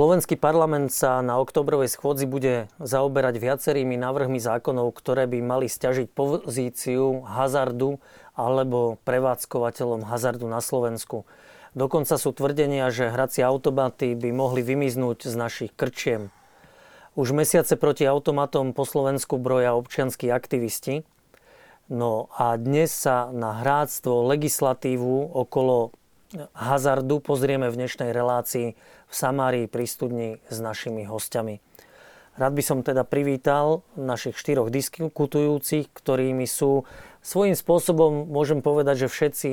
Slovenský parlament sa na oktobrovej schôdzi bude zaoberať viacerými návrhmi zákonov, ktoré by mali stiažiť pozíciu hazardu alebo prevádzkovateľom hazardu na Slovensku. Dokonca sú tvrdenia, že hracie automaty by mohli vymiznúť z našich krčiem. Už mesiace proti automatom po Slovensku broja občianskí aktivisti. No a dnes sa na hráctvo legislatívu okolo hazardu pozrieme v dnešnej relácii v Samárii pri studni s našimi hostiami. Rád by som teda privítal našich štyroch diskutujúcich, ktorými sú svojím spôsobom, môžem povedať, že všetci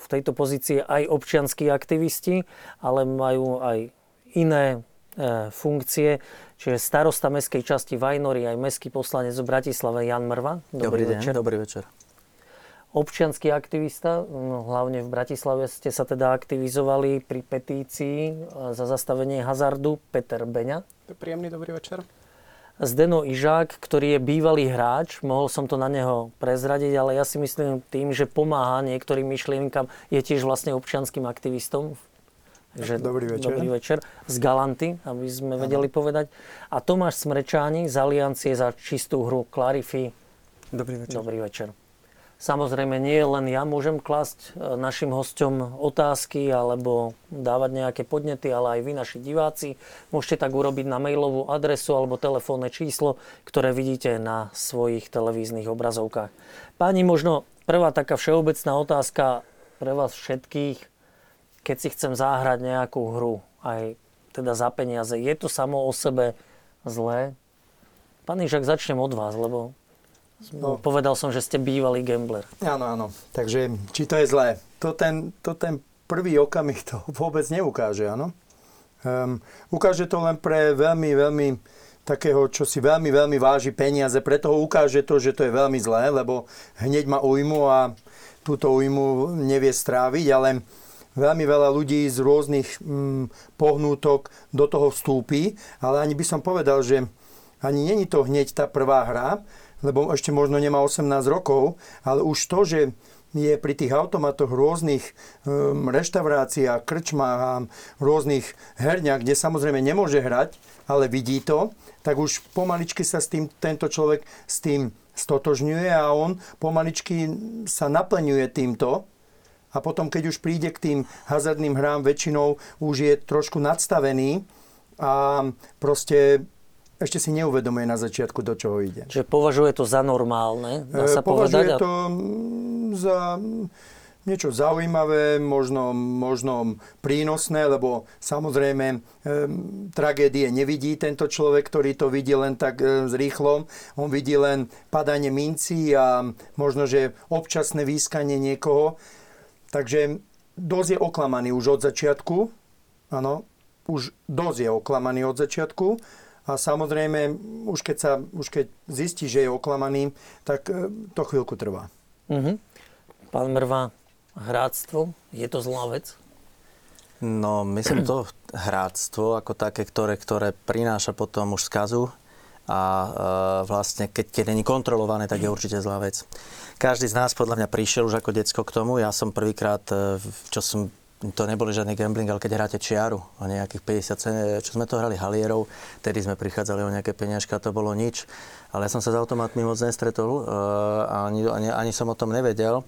v tejto pozícii aj občianskí aktivisti, ale majú aj iné e, funkcie, čiže starosta mestskej časti Vajnory, aj mestský poslanec v Bratislave Jan Mrva. Dobrý, dobrý večer. Deň, dobrý večer občianský aktivista, no, hlavne v Bratislave ste sa teda aktivizovali pri petícii e, za zastavenie hazardu Peter Beňa. Príjemný dobrý večer. Zdeno Ižák, ktorý je bývalý hráč, mohol som to na neho prezradiť, ale ja si myslím tým, že pomáha niektorým myšlienkam, je tiež vlastne občianským aktivistom. Že, dobrý večer. Dobrý večer. Z Galanty, aby sme vedeli povedať. A Tomáš Smrečáni z Aliancie za čistú hru Clarify. Dobrý večer. Dobrý večer. Samozrejme, nie len ja môžem klasť e, našim hosťom otázky alebo dávať nejaké podnety, ale aj vy, naši diváci, môžete tak urobiť na mailovú adresu alebo telefónne číslo, ktoré vidíte na svojich televíznych obrazovkách. Páni, možno prvá taká všeobecná otázka pre vás všetkých, keď si chcem záhrať nejakú hru, aj teda za peniaze, je to samo o sebe zlé? Pán Ižak, začnem od vás, lebo No. Povedal som, že ste bývalý gambler. Áno, áno. Takže či to je zlé? To ten, to ten prvý okamih to vôbec neukáže, áno. Um, ukáže to len pre veľmi, veľmi takého, čo si veľmi, veľmi váži peniaze. Preto ukáže to, že to je veľmi zlé, lebo hneď má ujmu a túto ujmu nevie stráviť, ale veľmi veľa ľudí z rôznych mm, pohnútok do toho vstúpi, ale ani by som povedal, že ani není to hneď tá prvá hra, lebo ešte možno nemá 18 rokov, ale už to, že je pri tých automatoch rôznych um, reštauráciách, krčmách a rôznych herniach, kde samozrejme nemôže hrať, ale vidí to, tak už pomaličky sa s tým, tento človek s tým stotožňuje a on pomaličky sa naplňuje týmto. A potom, keď už príde k tým hazardným hrám, väčšinou už je trošku nadstavený a proste ešte si neuvedomuje na začiatku, do čoho ide. Čiže považuje to za normálne, dá sa považuje povedať? to za niečo zaujímavé, možno, možno prínosné, lebo samozrejme e, tragédie nevidí tento človek, ktorý to vidí len tak e, rýchlo. On vidí len padanie minci a možno, že občasné výskanie niekoho. Takže dosť je oklamaný už od začiatku. Áno, už dosť je oklamaný od začiatku a samozrejme, už keď, sa, už keď zistí, že je oklamaný, tak e, to chvíľku trvá. Uh-huh. Pán Mrva, hráctvo, je to zlá vec? No, myslím to hráctvo ako také, ktoré, ktoré prináša potom už skazu a e, vlastne keď, keď není kontrolované, tak je určite zlá vec. Každý z nás podľa mňa prišiel už ako decko k tomu. Ja som prvýkrát, e, čo som to neboli žiadny gambling, ale keď hráte čiaru o nejakých 50 cen, čo sme to hrali halierov, tedy sme prichádzali o nejaké peniažka, to bolo nič. Ale ja som sa s automatmi moc nestretol uh, ani, ani, ani som o tom nevedel.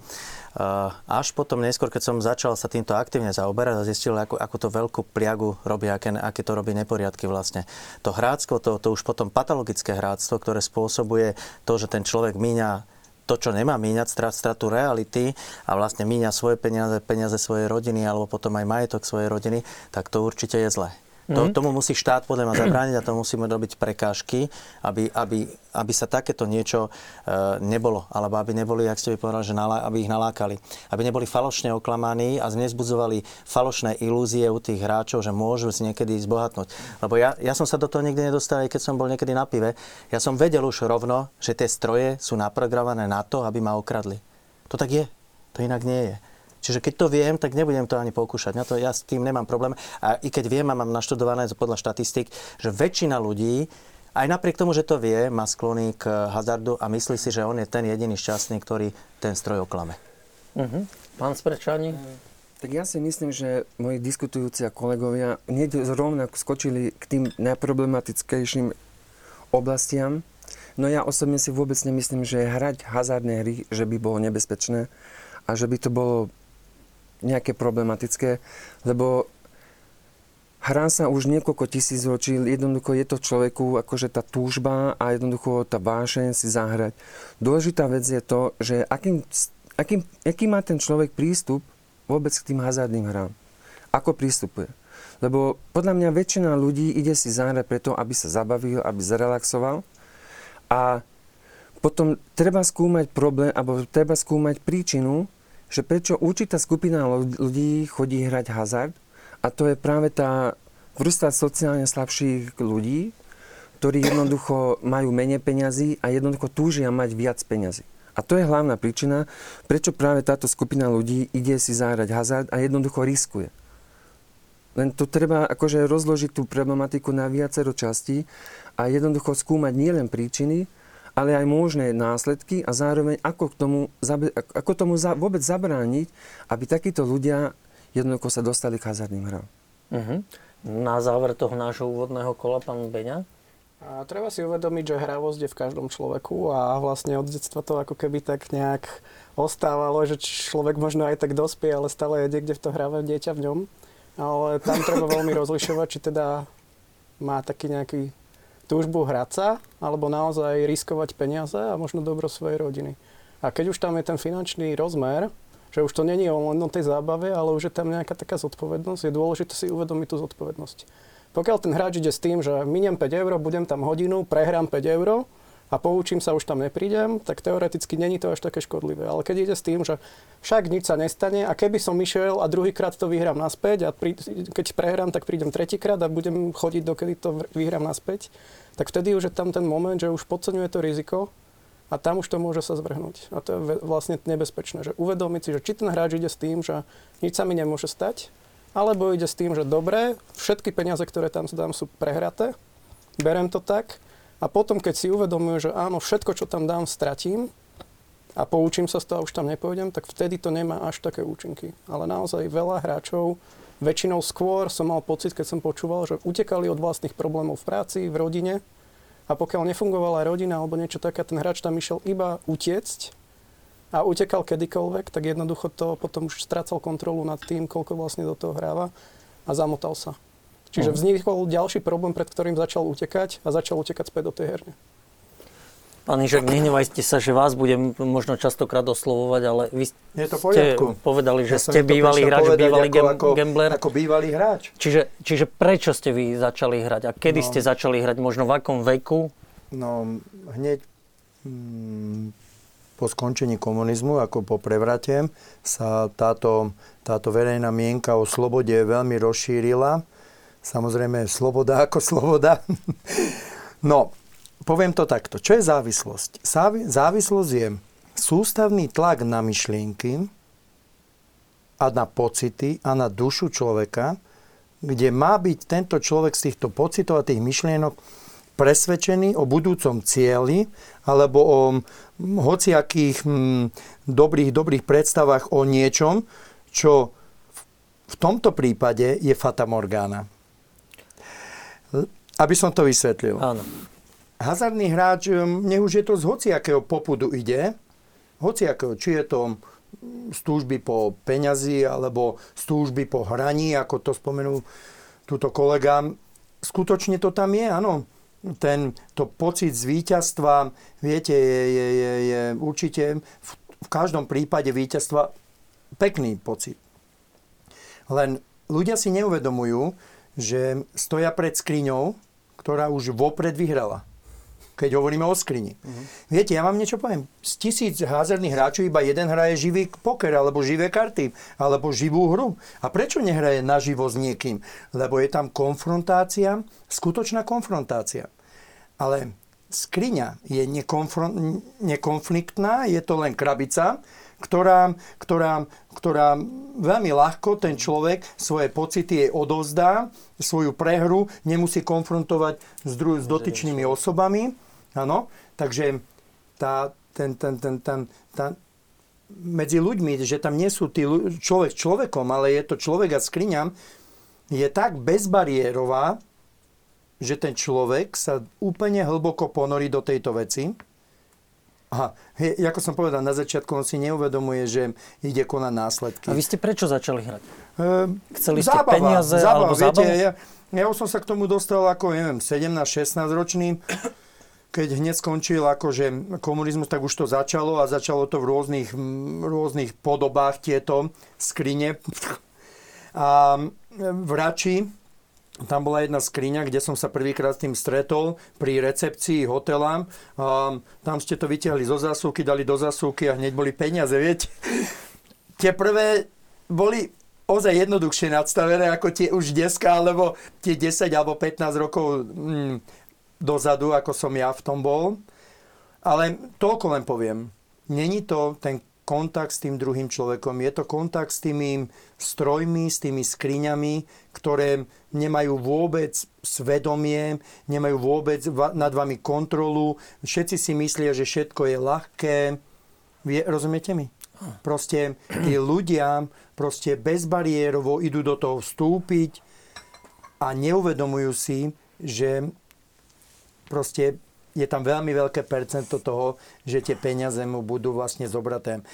Uh, až potom neskôr, keď som začal sa týmto aktívne zaoberať a zistil, ako, ako to veľkú pliagu robí, aké, aké to robí neporiadky vlastne. To hráctvo, to, to už potom patologické hráctvo, ktoré spôsobuje to, že ten človek míňa to, čo nemá míňať, stratu reality a vlastne míňa svoje peniaze, peniaze svojej rodiny alebo potom aj majetok svojej rodiny, tak to určite je zlé. To, mhm. tomu musí štát podľa mňa zabrániť a to musíme robiť prekážky, aby, aby, aby sa takéto niečo e, nebolo. Alebo aby neboli, ak ste povedali, že nalá, aby ich nalákali. Aby neboli falošne oklamaní a nezbudzovali falošné ilúzie u tých hráčov, že môžu si niekedy zbohatnúť. Lebo ja, ja som sa do toho nikdy nedostal, aj keď som bol niekedy na pive. Ja som vedel už rovno, že tie stroje sú naprogramované na to, aby ma okradli. To tak je. To inak nie je. Čiže keď to viem, tak nebudem to ani pokúšať. Ja, to, ja s tým nemám problém. A i keď viem a mám naštudované podľa štatistik, že väčšina ľudí aj napriek tomu, že to vie, má sklony k hazardu a myslí si, že on je ten jediný šťastný, ktorý ten stroj oklame. Uh-huh. Pán Sprečani? Tak ja si myslím, že moji diskutujúci a kolegovia hneď zrovna skočili k tým najproblematickejším oblastiam. No ja osobne si vôbec nemyslím, že hrať hazardné hry, že by bolo nebezpečné a že by to bolo nejaké problematické, lebo hrá sa už niekoľko tisíc ročí, jednoducho je to človeku akože tá túžba a jednoducho tá vášeň si zahrať. Dôležitá vec je to, že akým, akým, aký má ten človek prístup vôbec k tým hazardným hrám. Ako prístupuje. Lebo podľa mňa väčšina ľudí ide si zahrať preto, aby sa zabavil, aby zrelaxoval. A potom treba skúmať problém, alebo treba skúmať príčinu, že prečo určitá skupina ľudí chodí hrať hazard. A to je práve tá vrstva sociálne slabších ľudí, ktorí jednoducho majú menej peňazí a jednoducho túžia mať viac peňazí. A to je hlavná príčina, prečo práve táto skupina ľudí ide si zahrať hazard a jednoducho riskuje. Len to treba akože rozložiť tú problematiku na viacero častí a jednoducho skúmať nielen príčiny, ale aj možné následky a zároveň ako, k tomu, ako tomu vôbec zabrániť, aby takíto ľudia jednoducho sa dostali k hazardným hrám. Uh-huh. Na záver toho nášho úvodného kola, pán Beňa? A treba si uvedomiť, že hravosť je v každom človeku a vlastne od detstva to ako keby tak nejak ostávalo, že človek možno aj tak dospie, ale stále je niekde v to hráve dieťa v ňom. Ale tam treba veľmi rozlišovať, či teda má taký nejaký túžbu hrať sa, alebo naozaj riskovať peniaze a možno dobro svojej rodiny. A keď už tam je ten finančný rozmer, že už to není len o tej zábave, ale už je tam nejaká taká zodpovednosť, je dôležité si uvedomiť tú zodpovednosť. Pokiaľ ten hráč ide s tým, že miniem 5 eur, budem tam hodinu, prehrám 5 eur a poučím sa, už tam neprídem, tak teoreticky není to až také škodlivé. Ale keď ide s tým, že však nič sa nestane a keby som išiel a druhýkrát to vyhrám naspäť a prí, keď prehrám, tak prídem tretíkrát a budem chodiť, dokedy to vyhrám naspäť, tak vtedy už je tam ten moment, že už podceňuje to riziko a tam už to môže sa zvrhnúť. A to je vlastne nebezpečné, že uvedomiť si, že či ten hráč ide s tým, že nič sa mi nemôže stať, alebo ide s tým, že dobre, všetky peniaze, ktoré tam dám, sú prehraté, berem to tak a potom, keď si uvedomujú, že áno, všetko, čo tam dám, stratím a poučím sa z toho a už tam nepôjdem, tak vtedy to nemá až také účinky. Ale naozaj veľa hráčov, väčšinou skôr som mal pocit, keď som počúval, že utekali od vlastných problémov v práci, v rodine a pokiaľ nefungovala rodina alebo niečo také, ten hráč tam išiel iba utiecť a utekal kedykoľvek, tak jednoducho to potom už strácal kontrolu nad tým, koľko vlastne do toho hráva a zamotal sa. Čiže uh-huh. vznikol ďalší problém, pred ktorým začal utekať a začal utekať späť do tej herne. Pán Ižak, nehnevajte sa, že vás budem možno častokrát oslovovať, ale vy ste povedali, že ja ste bývalý hráč, bývalý ako, ako, gambler. Ako bývalý hráč. Čiže, čiže prečo ste vy začali hrať a kedy no, ste začali hrať? Možno v akom veku? No, hneď mm, po skončení komunizmu, ako po prevrate, sa táto, táto verejná mienka o slobode veľmi rozšírila. Samozrejme, sloboda ako sloboda. no, poviem to takto. Čo je závislosť? Závislosť je sústavný tlak na myšlienky a na pocity a na dušu človeka, kde má byť tento človek z týchto pocitov a tých myšlienok presvedčený o budúcom cieli alebo o hociakých dobrých, dobrých predstavách o niečom, čo v tomto prípade je Fata Morgana. Aby som to vysvetlil. Áno. Hazardný hráč, nech už je to z hociakého popudu ide, hociakého, či je to z túžby po peňazí alebo z túžby po hraní, ako to spomenul túto kolega, skutočne to tam je, áno ten, to pocit z víťazstva, viete, je, je, je, je určite v, v každom prípade víťazstva pekný pocit. Len ľudia si neuvedomujú, že stoja pred skriňou, ktorá už vopred vyhrala keď hovoríme o skrini. Uh-huh. Viete, ja vám niečo poviem. Z tisíc házerných hráčov iba jeden hraje živý poker, alebo živé karty, alebo živú hru. A prečo nehraje naživo s niekým? Lebo je tam konfrontácia, skutočná konfrontácia. Ale skriňa je nekonfliktná, je to len krabica, ktorá, ktorá, ktorá veľmi ľahko ten človek svoje pocity jej odovzdá, svoju prehru nemusí konfrontovať s, dru- s dotyčnými osobami Áno? Takže tá, ten, ten, ten, ten, tá, medzi ľuďmi, že tam nie sú tí ľu- človek človekom, ale je to človek a skriňam, je tak bezbariérová, že ten človek sa úplne hlboko ponorí do tejto veci. Aha, he, ako som povedal, na začiatku on si neuvedomuje, že ide konať následky. A vy ste prečo začali hrať? Ehm, Chceli ste peniaze alebo viete, zábavu? ja, ja som sa k tomu dostal ako, neviem, 17-16 ročný. Keď hneď skončil akože komunizmus, tak už to začalo a začalo to v rôznych, rôznych podobách tieto skrine. A v Rači, tam bola jedna skriňa, kde som sa prvýkrát s tým stretol pri recepcii hotela. A tam ste to vytiahli zo zásuvky, dali do zásuvky a hneď boli peniaze, viete. Tie prvé boli ozaj jednoduchšie nadstavené ako tie už dneska, alebo tie 10 alebo 15 rokov mm, dozadu, ako som ja v tom bol. Ale toľko len poviem. Není to ten kontakt s tým druhým človekom. Je to kontakt s tými strojmi, s tými skriňami, ktoré nemajú vôbec svedomie, nemajú vôbec nad vami kontrolu. Všetci si myslia, že všetko je ľahké. Vie, rozumiete mi? Proste tí ľudia proste bezbariérovo idú do toho vstúpiť a neuvedomujú si, že proste je tam veľmi veľké percento toho, že tie peniaze mu budú vlastne zobraté.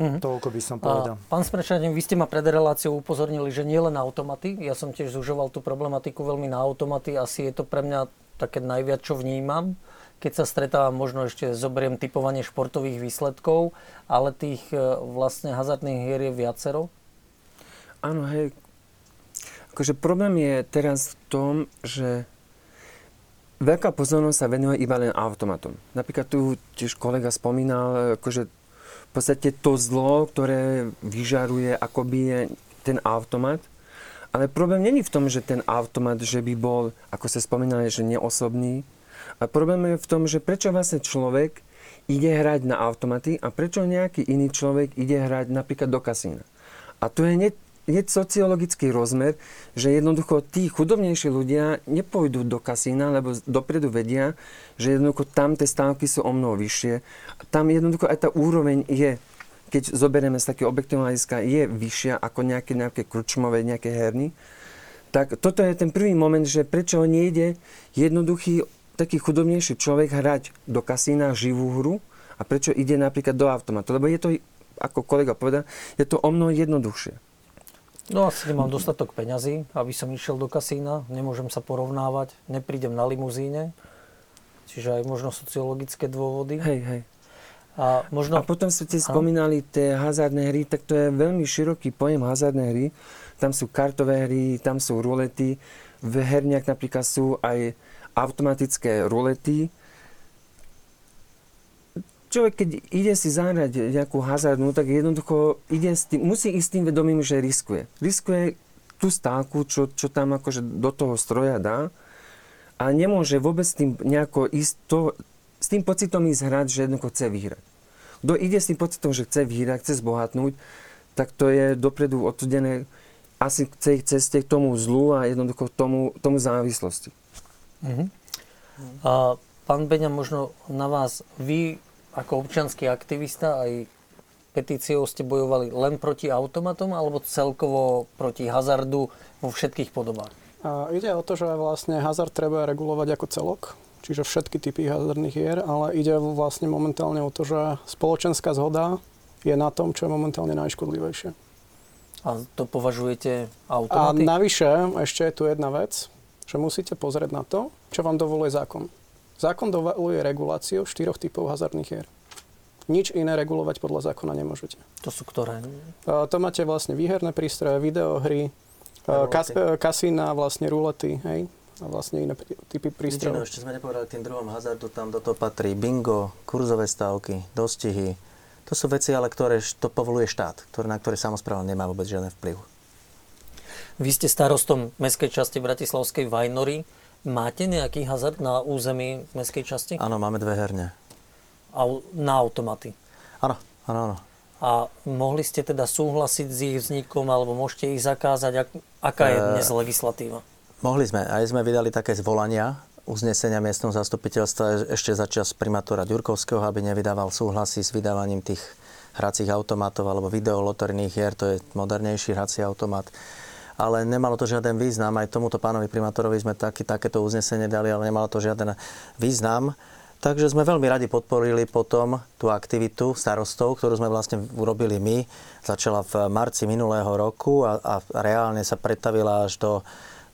Mhm. Toľko by som A, povedal. pán Smrečanin, vy ste ma pred reláciou upozornili, že nie len na automaty. Ja som tiež zužoval tú problematiku veľmi na automaty. Asi je to pre mňa také najviac, čo vnímam. Keď sa stretávam, možno ešte zoberiem typovanie športových výsledkov, ale tých e, vlastne hazardných hier je viacero. Áno, hej. Akože problém je teraz v tom, že veľká pozornosť sa venuje iba len automatom. Napríklad tu tiež kolega spomínal, akože v podstate to zlo, ktoré vyžaruje akoby je ten automat. Ale problém není v tom, že ten automat, že by bol, ako sa spomínali, že neosobný. A problém je v tom, že prečo vlastne človek ide hrať na automaty a prečo nejaký iný človek ide hrať napríklad do kasína. A tu je, je sociologický rozmer, že jednoducho tí chudobnejší ľudia nepôjdu do kasína, lebo dopredu vedia, že jednoducho tam tie stávky sú o mnoho vyššie. Tam jednoducho aj tá úroveň je, keď zoberieme z takého objektívneho hľadiska, je vyššia ako nejaké, nejaké kručmové, nejaké herny. Tak toto je ten prvý moment, že prečo nejde jednoduchý taký chudobnejší človek hrať do kasína živú hru a prečo ide napríklad do automatu. Lebo je to, ako kolega povedal, je to o mnoho jednoduchšie. No asi nemám dostatok peňazí, aby som išiel do kasína, nemôžem sa porovnávať, neprídem na limuzíne, čiže aj možno sociologické dôvody. Hej, hej. A možno... A potom ste spomínali tie hazardné hry, tak to je veľmi široký pojem hazardné hry. Tam sú kartové hry, tam sú rulety. V herniach napríklad sú aj automatické rulety. Človek, keď ide si zahrať nejakú hazardnú, tak jednoducho ide s tým, musí ísť s tým vedomím, že riskuje. Riskuje tú stávku, čo, čo tam akože do toho stroja dá a nemôže vôbec s tým nejako ísť to, s tým pocitom ísť hrať, že jednoducho chce vyhrať. Kto ide s tým pocitom, že chce vyhrať, chce zbohatnúť, tak to je dopredu odsudené asi k tej ceste k tomu zlu a jednoducho tomu, tomu závislosti. Uh-huh. A pán Beňa, možno na vás, vy ako občianský aktivista aj petíciou ste bojovali len proti automatom alebo celkovo proti hazardu vo všetkých podobách? A ide o to, že vlastne hazard treba regulovať ako celok, čiže všetky typy hazardných hier, ale ide vlastne momentálne o to, že spoločenská zhoda je na tom, čo je momentálne najškodlivejšie. A to považujete A automaty? navyše ešte je tu jedna vec, že musíte pozrieť na to, čo vám dovoluje zákon. Zákon dovoluje reguláciu štyroch typov hazardných hier. Nič iné regulovať podľa zákona nemôžete. To sú ktoré? A to máte vlastne výherné prístroje, videohry, kas, kasína, vlastne rulety, hej? A vlastne iné typy Nič prístrojov. ešte sme nepovedali tým druhom hazardu, tam do toho patrí bingo, kurzové stávky, dostihy. To sú veci, ale ktoré to povoluje štát, ktoré, na ktoré samozpráva nemá vôbec žiaden vplyv. Vy ste starostom mestskej časti Bratislavskej Vajnory. Máte nejaký hazard na území mestskej časti? Áno, máme dve herne. Au- na automaty. Áno, áno, áno. A mohli ste teda súhlasiť s ich vznikom, alebo môžete ich zakázať? Ak, aká je Eh, dnes legislatíva? Mohli sme, aj sme vydali také zvolania uznesenia miestneho zastupiteľstva ešte začas primátora Ďurkovského, aby nevydával súhlasy s vydávaním tých hracích automatov alebo videolotorných hier, to je modernejší hrací automat. Ale nemalo to žiaden význam. Aj tomuto pánovi primátorovi sme taký, takéto uznesenie dali, ale nemalo to žiaden význam. Takže sme veľmi radi podporili potom tú aktivitu starostov, ktorú sme vlastne urobili my. Začala v marci minulého roku a, a reálne sa pretavila až do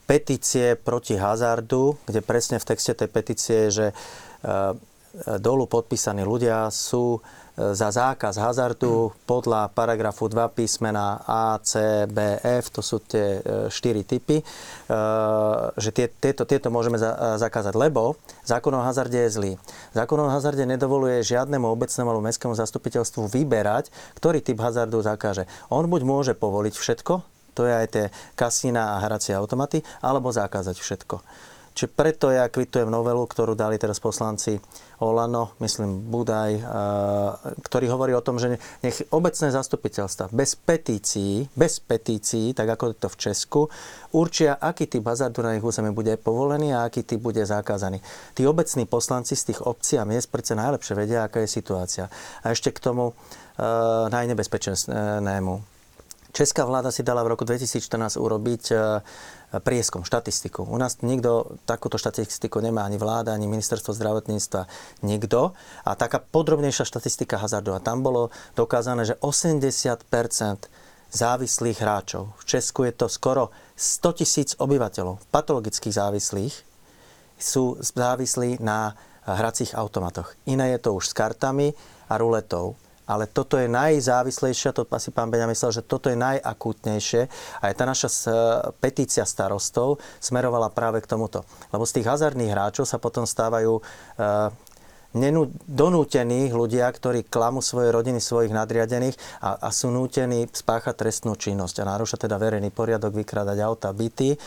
petície proti hazardu, kde presne v texte tej petície je, že e, dolu podpísaní ľudia sú e, za zákaz hazardu podľa paragrafu 2 písmena A, C, B, F, to sú tie 4 e, typy, že tie, tieto, tieto môžeme zakázať, lebo zákon o hazarde je zlý. Zákon o hazarde nedovoluje žiadnemu obecnému alebo mestskému zastupiteľstvu vyberať, ktorý typ hazardu zakáže. On buď môže povoliť všetko, to je aj tie kasína a hracie automaty, alebo zakázať všetko. Čiže preto ja kvitujem novelu, ktorú dali teraz poslanci Olano, myslím Budaj, ktorý hovorí o tom, že nech obecné zastupiteľstva bez petícií, bez petícií, tak ako je to v Česku, určia, aký typ hazardu na ich území bude povolený a aký typ bude zakázaný. Tí obecní poslanci z tých obcí a miest predsa najlepšie vedia, aká je situácia. A ešte k tomu uh, najnebezpečnému Česká vláda si dala v roku 2014 urobiť e, prieskom, štatistiku. U nás nikto takúto štatistiku nemá, ani vláda, ani ministerstvo zdravotníctva, nikto. A taká podrobnejšia štatistika hazardu. A tam bolo dokázané, že 80% závislých hráčov, v Česku je to skoro 100 tisíc obyvateľov, patologických závislých, sú závislí na hracích automatoch. Iné je to už s kartami a ruletou ale toto je najzávislejšie, to asi pán Beňa myslel, že toto je najakútnejšie a aj tá naša petícia starostov smerovala práve k tomuto. Lebo z tých hazardných hráčov sa potom stávajú donútení ľudia, ktorí klamú svoje rodiny, svojich nadriadených a, a sú nútení spáchať trestnú činnosť a narúša teda verejný poriadok, vykrádať auta, byty.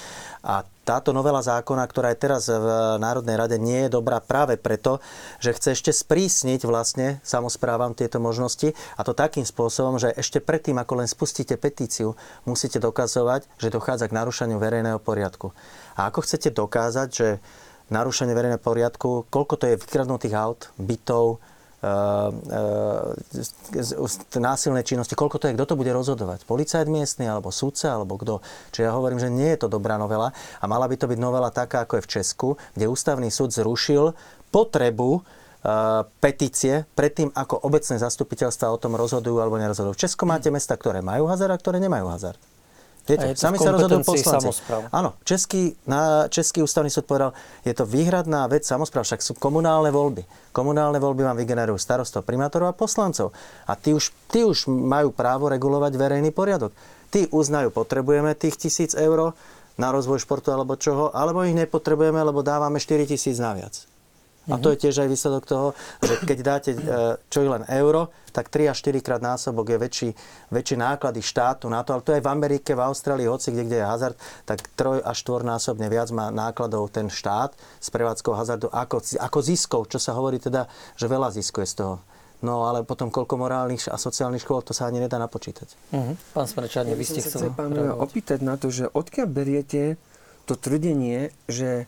A táto novela zákona, ktorá je teraz v Národnej rade, nie je dobrá práve preto, že chce ešte sprísniť vlastne samozprávam tieto možnosti a to takým spôsobom, že ešte predtým, ako len spustíte petíciu, musíte dokazovať, že dochádza k narušaniu verejného poriadku. A ako chcete dokázať, že narušenie verejného poriadku, koľko to je vykradnutých aut, bytov, e, e, násilnej činnosti, koľko to je, kto to bude rozhodovať? Policajt miestny, alebo súdca, alebo kto? Čiže ja hovorím, že nie je to dobrá novela a mala by to byť novela taká, ako je v Česku, kde ústavný súd zrušil potrebu e, petície predtým, ako obecné zastupiteľstva o tom rozhodujú alebo nerozhodujú. V Česku máte mesta, ktoré majú hazard a ktoré nemajú hazard. Viete, sami sa rozhodujú poslanci. Samospráv. Áno, Český, na, Český ústavný súd povedal, je to výhradná vec samozpráv, však sú komunálne voľby. Komunálne voľby vám vygenerujú starostov, primátorov a poslancov. A tí už, tí už majú právo regulovať verejný poriadok. Tí uznajú, potrebujeme tých tisíc eur na rozvoj športu alebo čoho, alebo ich nepotrebujeme, lebo dávame 4 tisíc naviac. A to je tiež aj výsledok toho, že keď dáte e, čo je len euro, tak 3 až 4 krát násobok je väčší, väčší náklady štátu na to. Ale to aj v Amerike, v Austrálii, hoci kde, kde je hazard, tak 3 až 4 násobne viac má nákladov ten štát z prevádzkou hazardu ako, ako ziskov, čo sa hovorí teda, že veľa ziskuje z toho. No ale potom koľko morálnych a sociálnych škôl, to sa ani nedá napočítať. Uh-huh. Pán Smrečárne, vy ste chceli... pán opýtať na to, že odkiaľ beriete to tvrdenie, že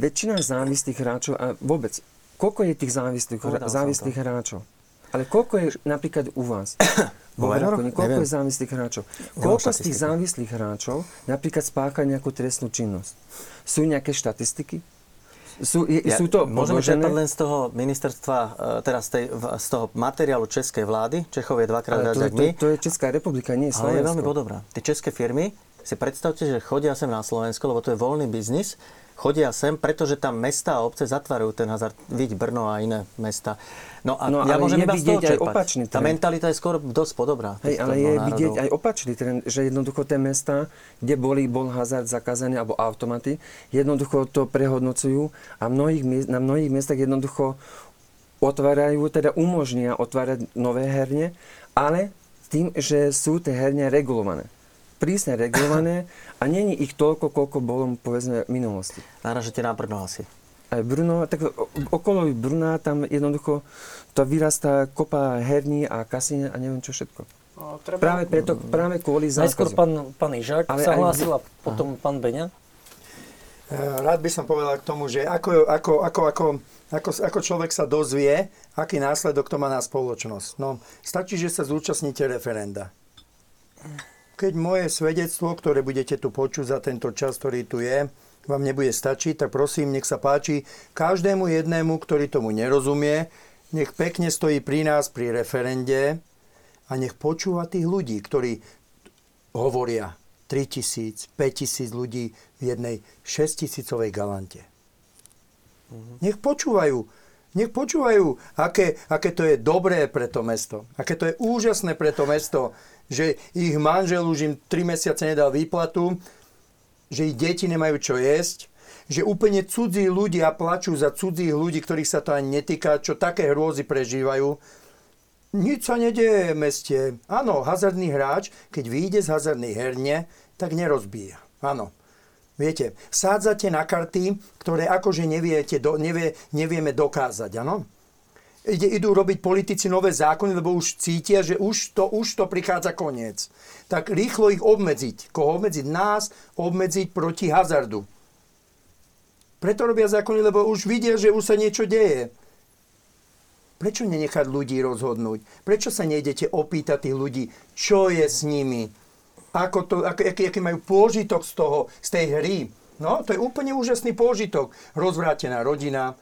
väčšina závislých hráčov a vôbec, koľko je tých závislých, závislých hráčov? Ale koľko je napríklad u vás? Vo koľko Neviem. je závislých hráčov? Koľko z tých závislých hráčov napríklad spácha nejakú trestnú činnosť? Sú nejaké štatistiky? Sú, je, ja, sú to Môžeme čerpať len z toho ministerstva, e, teraz tej, z toho materiálu českej vlády. Čechov je dvakrát viac ako my. To, to je Česká republika, nie Slovensko. Ale je veľmi podobná. Tie české firmy, si predstavte, že chodia sem na Slovensko, lebo to je voľný biznis chodia sem, pretože tam mesta a obce zatvárajú ten hazard. Vidť Brno a iné mesta. No a no, ja môžem iba z toho. Aj opačný trend. Tá mentalita je skôr dosť podobná. Hej, ale je národov. vidieť aj opačný trend, že jednoducho tie mesta, kde boli, bol hazard zakázaný alebo automaty, jednoducho to prehodnocujú a mnohých, na mnohých miestach jednoducho otvárajú, teda umožnia otvárať nové herne, ale tým, že sú tie herne regulované prísne regulované a není ich toľko, koľko bolo povedzme v minulosti. Náražete na Brno asi. Aj Brno, tak okolo Brna tam jednoducho to vyrastá kopa herní a kasín a neviem čo všetko. No, treba... Práve, preto, práve kvôli zákazu. Najskôr pán, pán Ižák Ale sa hlásil a potom Aha. pán Beňa. Rád by som povedal k tomu, že ako, ako, ako, ako, ako, ako človek sa dozvie, aký následok to má na spoločnosť. No, stačí, že sa zúčastníte referenda. Keď moje svedectvo, ktoré budete tu počuť za tento čas, ktorý tu je, vám nebude stačiť, tak prosím, nech sa páči každému jednému, ktorý tomu nerozumie, nech pekne stojí pri nás pri referende a nech počúva tých ľudí, ktorí hovoria 3000, 5000 ľudí v jednej 6000 galante. Nech počúvajú, nech počúvajú, aké, aké to je dobré pre to mesto, aké to je úžasné pre to mesto, že ich manžel už im 3 mesiace nedal výplatu, že ich deti nemajú čo jesť, že úplne cudzí ľudia plačú za cudzích ľudí, ktorých sa to ani netýka, čo také hrôzy prežívajú. Nič sa nedieje v meste. Áno, hazardný hráč, keď vyjde z hazardnej herne, tak nerozbíja. Áno. Viete, sádzate na karty, ktoré akože neviete, do, nevie, nevieme dokázať, áno? Ide, idú robiť politici nové zákony, lebo už cítia, že už to, už to prichádza koniec. Tak rýchlo ich obmedziť. Koho obmedziť? Nás obmedziť proti hazardu. Preto robia zákony, lebo už vidia, že už sa niečo deje. Prečo nenechať ľudí rozhodnúť? Prečo sa nejdete opýtať tých ľudí, čo je s nimi? Ako to, ako, aký, aký majú pôžitok z toho, z tej hry? No, to je úplne úžasný pôžitok. Rozvrátená rodina,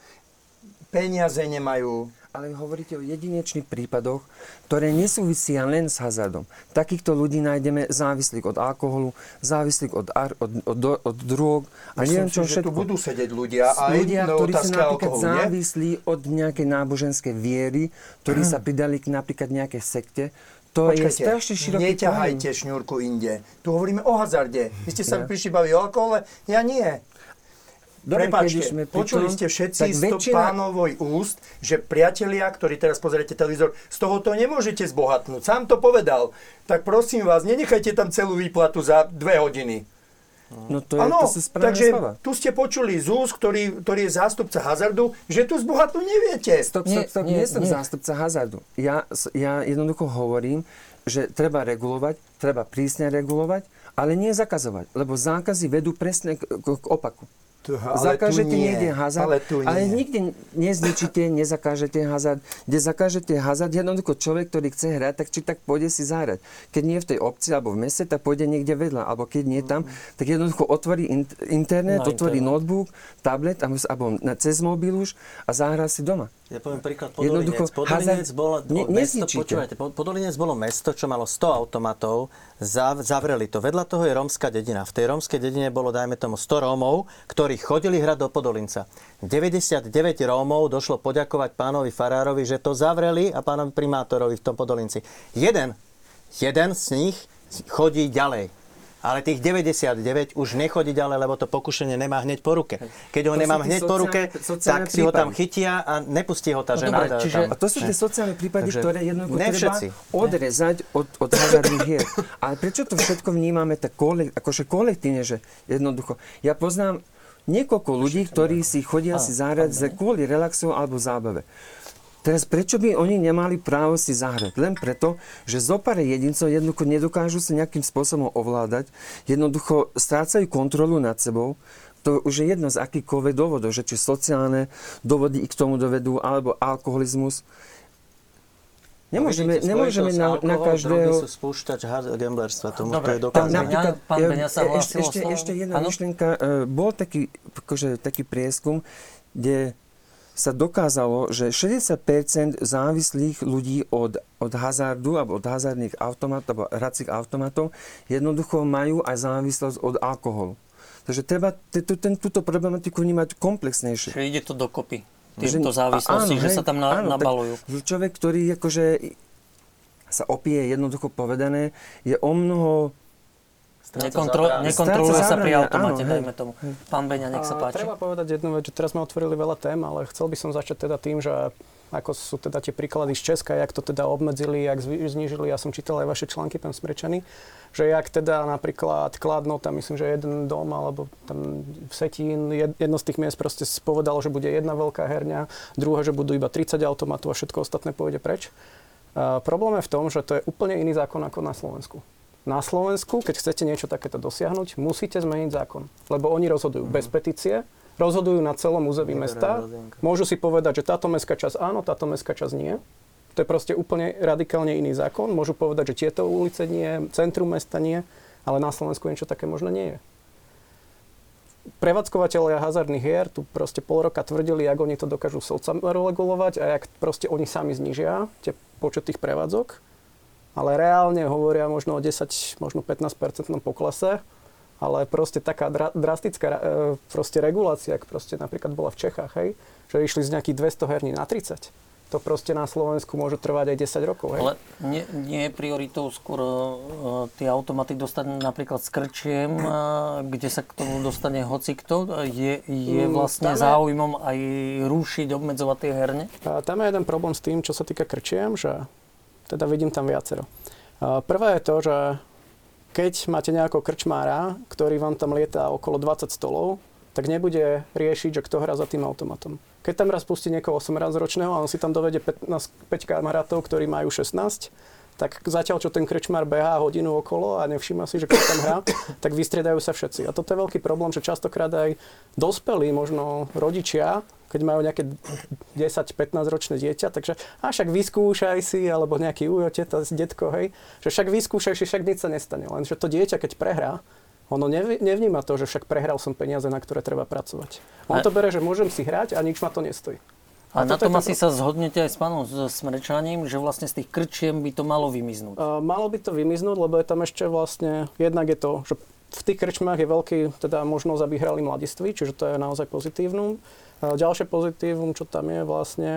peniaze nemajú, ale hovoríte o jedinečných prípadoch, ktoré nesúvisia len s hazardom. Takýchto ľudí nájdeme závislých od alkoholu, závislých od, ar, od, od, od, drog a neviem čo všetko. Že tu budú sedieť ľudia aj ľudia, ktorí sú napríklad alkoholu, závislí od nejakej náboženskej viery, ktorí sa pridali k napríklad nejakej sekte, to Počkajte, je strašne široký Neťahajte šňúrku inde. Tu hovoríme o hazarde. Vy ste sa ja. prišli baviť o alkohole, ja nie. Prepačte, počuli ste všetci z väčšina... pánovoj úst, že priatelia, ktorí teraz pozriete televízor, z toho to nemôžete zbohatnúť. Sám to povedal. Tak prosím vás, nenechajte tam celú výplatu za dve hodiny. No to je, ano, to takže slova. tu ste počuli z úst, ktorý, ktorý je zástupca hazardu, že tu zbohatnúť neviete. Stop, stop, stop, nie, nie som nie. zástupca hazardu. Ja, ja jednoducho hovorím, že treba regulovať, treba prísne regulovať, ale nie zakazovať, lebo zákazy vedú presne k, k, k opaku. Ale Zakážete nie. niekde hazard, ale, tu nie. ale nikde nezničíte, nezakážete hazard. Kde zakážete hazard, jednoducho človek, ktorý chce hrať, tak či tak pôjde si zahrať. Keď nie v tej obci alebo v meste, tak pôjde niekde vedľa. Alebo keď nie tam, tak jednoducho otvorí internet, otvorí notebook, tablet alebo cez mobil už a zahrá si doma. Ja poviem príklad Podolinec. Podolinec bolo, ne, mesto, počúvajte, Podolinec bolo mesto, čo malo 100 automatov, zavreli to. Vedľa toho je rómska dedina. V tej rómskej dedine bolo, dajme tomu, 100 Rómov, ktorí chodili hrať do Podolinca. 99 Rómov došlo poďakovať pánovi Farárovi, že to zavreli a pánovi primátorovi v tom Podolinci. Jeden, jeden z nich chodí ďalej ale tých 99 už nechodí ďalej, lebo to pokušenie nemá hneď po ruke. Keď ho to nemám hneď sociálne, po ruke, tak si ho tam chytia a nepustí ho tá no žena. Dobre, čiže, tam. A to sú tie sociálne prípady, Takže, ktoré jednoducho treba odrezať od, od hazardných hier. Ale prečo to všetko vnímame tak kolek, akože kolektívne, že jednoducho. Ja poznám niekoľko ľudí, ktorí si chodia si zahrať kvôli relaxu alebo zábave. Teraz prečo by oni nemali právo si zahrať? Len preto, že zo pár jedincov jednoducho nedokážu sa nejakým spôsobom ovládať, jednoducho strácajú kontrolu nad sebou, to už je jedno z akýchkoľvek dôvodov, že či sociálne dôvody k tomu dovedú, alebo alkoholizmus. Nemôžeme, no, nemôžeme na, na každého... sú spúšťač gamblerstva, tomu Dobre, to je dokázané. Napríklad, pán Beňa sa ešte, ešte, ešte jedna ano? myšlienka. E, bol taký, akože, taký prieskum, kde sa dokázalo, že 60% závislých ľudí od, od hazardu alebo od hazardných automatov alebo hracích automatov jednoducho majú aj závislosť od alkoholu. Takže treba túto problematiku vnímať komplexnejšie. Čiže ide to dokopy, tieto závislosti, áno, že hej, sa tam na, áno, nabalujú. Tak, človek, ktorý akože sa opije, jednoducho povedané, je o mnoho Nekontro- nekontroluje sa pri automate, áno, dajme tomu. Pán Beňa, nech sa páči. Treba povedať jednu vec, že teraz sme otvorili veľa tém, ale chcel by som začať teda tým, že ako sú teda tie príklady z Česka, jak to teda obmedzili, jak znížili. Ja som čítal aj vaše články, pán Smrečaný, že jak teda napríklad Kladno, tam myslím, že jeden dom, alebo tam v Setín, jedno z tých miest proste povedalo, že bude jedna veľká herňa, druhé, že budú iba 30 automatov a všetko ostatné pôjde preč. Uh, problém je v tom, že to je úplne iný zákon ako na Slovensku. Na Slovensku, keď chcete niečo takéto dosiahnuť, musíte zmeniť zákon. Lebo oni rozhodujú bez petície, rozhodujú na celom území mesta. Môžu si povedať, že táto mestská časť áno, táto mestská časť nie. To je proste úplne radikálne iný zákon. Môžu povedať, že tieto ulice nie, centrum mesta nie, ale na Slovensku niečo také možno nie je. Prevádzkovateľia hazardných hier tu proste pol roka tvrdili, ako oni to dokážu regulovať a jak proste oni sami znižia tie počet tých prevádzok ale reálne hovoria možno o 10, možno 15% poklese, ale proste taká dra, drastická e, proste regulácia, ak proste napríklad bola v Čechách, hej, že išli z nejakých 200 herní na 30 to proste na Slovensku môže trvať aj 10 rokov. Hej? Ale nie, nie je prioritou skôr uh, tie automaty dostať napríklad s krčiem, uh, kde sa k tomu dostane hocikto? Je, je mm, vlastne mm, záujmom aj rušiť, obmedzovať tie herne? A tam je jeden problém s tým, čo sa týka krčiem, že teda vidím tam viacero. Prvé je to, že keď máte nejakého krčmára, ktorý vám tam lieta okolo 20 stolov, tak nebude riešiť, že kto hrá za tým automatom. Keď tam raz pustí niekoho 18 ročného a on si tam dovede 15, 5 kamarátov, ktorí majú 16, tak zatiaľ, čo ten krčmár behá hodinu okolo a nevšíma si, že kto tam hrá, tak vystriedajú sa všetci. A toto je veľký problém, že častokrát aj dospelí, možno rodičia, keď majú nejaké 10-15 ročné dieťa, takže a však vyskúšaj si, alebo nejaký ujo, teta, detko, hej, že však vyskúšaj si, však nič sa nestane. Lenže to dieťa, keď prehrá, ono nevníma to, že však prehral som peniaze, na ktoré treba pracovať. On to bere, že môžem si hrať a nič ma to nestojí. A, a na tom asi sa zhodnete aj s pánom Smrečaním, že vlastne z tých krčiem by to malo vymiznúť. Uh, malo by to vymiznúť, lebo je tam ešte vlastne, jednak je to, že v tých krčmách je veľký teda možnosť, aby hrali mladiství, čiže to je naozaj pozitívnu. Uh, ďalšie pozitívum, čo tam je vlastne,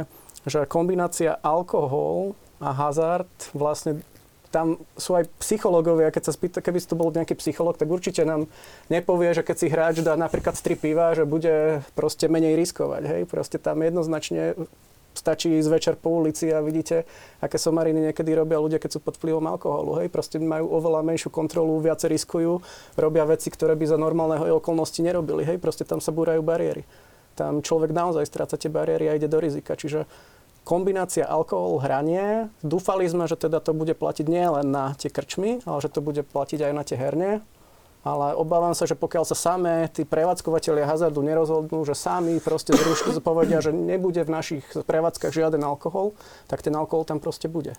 že kombinácia alkohol a hazard vlastne tam sú aj psychológovia, keď sa spýta, keby to bol nejaký psychológ, tak určite nám nepovie, že keď si hráč dá napríklad 3 piva, že bude proste menej riskovať. Hej? Proste tam jednoznačne stačí ísť večer po ulici a vidíte, aké somariny niekedy robia ľudia, keď sú pod vplyvom alkoholu. Hej? Proste majú oveľa menšiu kontrolu, viac riskujú, robia veci, ktoré by za normálneho okolnosti nerobili. Hej? Proste tam sa búrajú bariéry. Tam človek naozaj stráca tie bariéry a ide do rizika. Čiže kombinácia alkohol, hranie. Dúfali sme, že teda to bude platiť nie len na tie krčmy, ale že to bude platiť aj na tie herne. Ale obávam sa, že pokiaľ sa samé tí prevádzkovateľia hazardu nerozhodnú, že sami proste zrušku povedia, že nebude v našich prevádzkach žiaden alkohol, tak ten alkohol tam proste bude.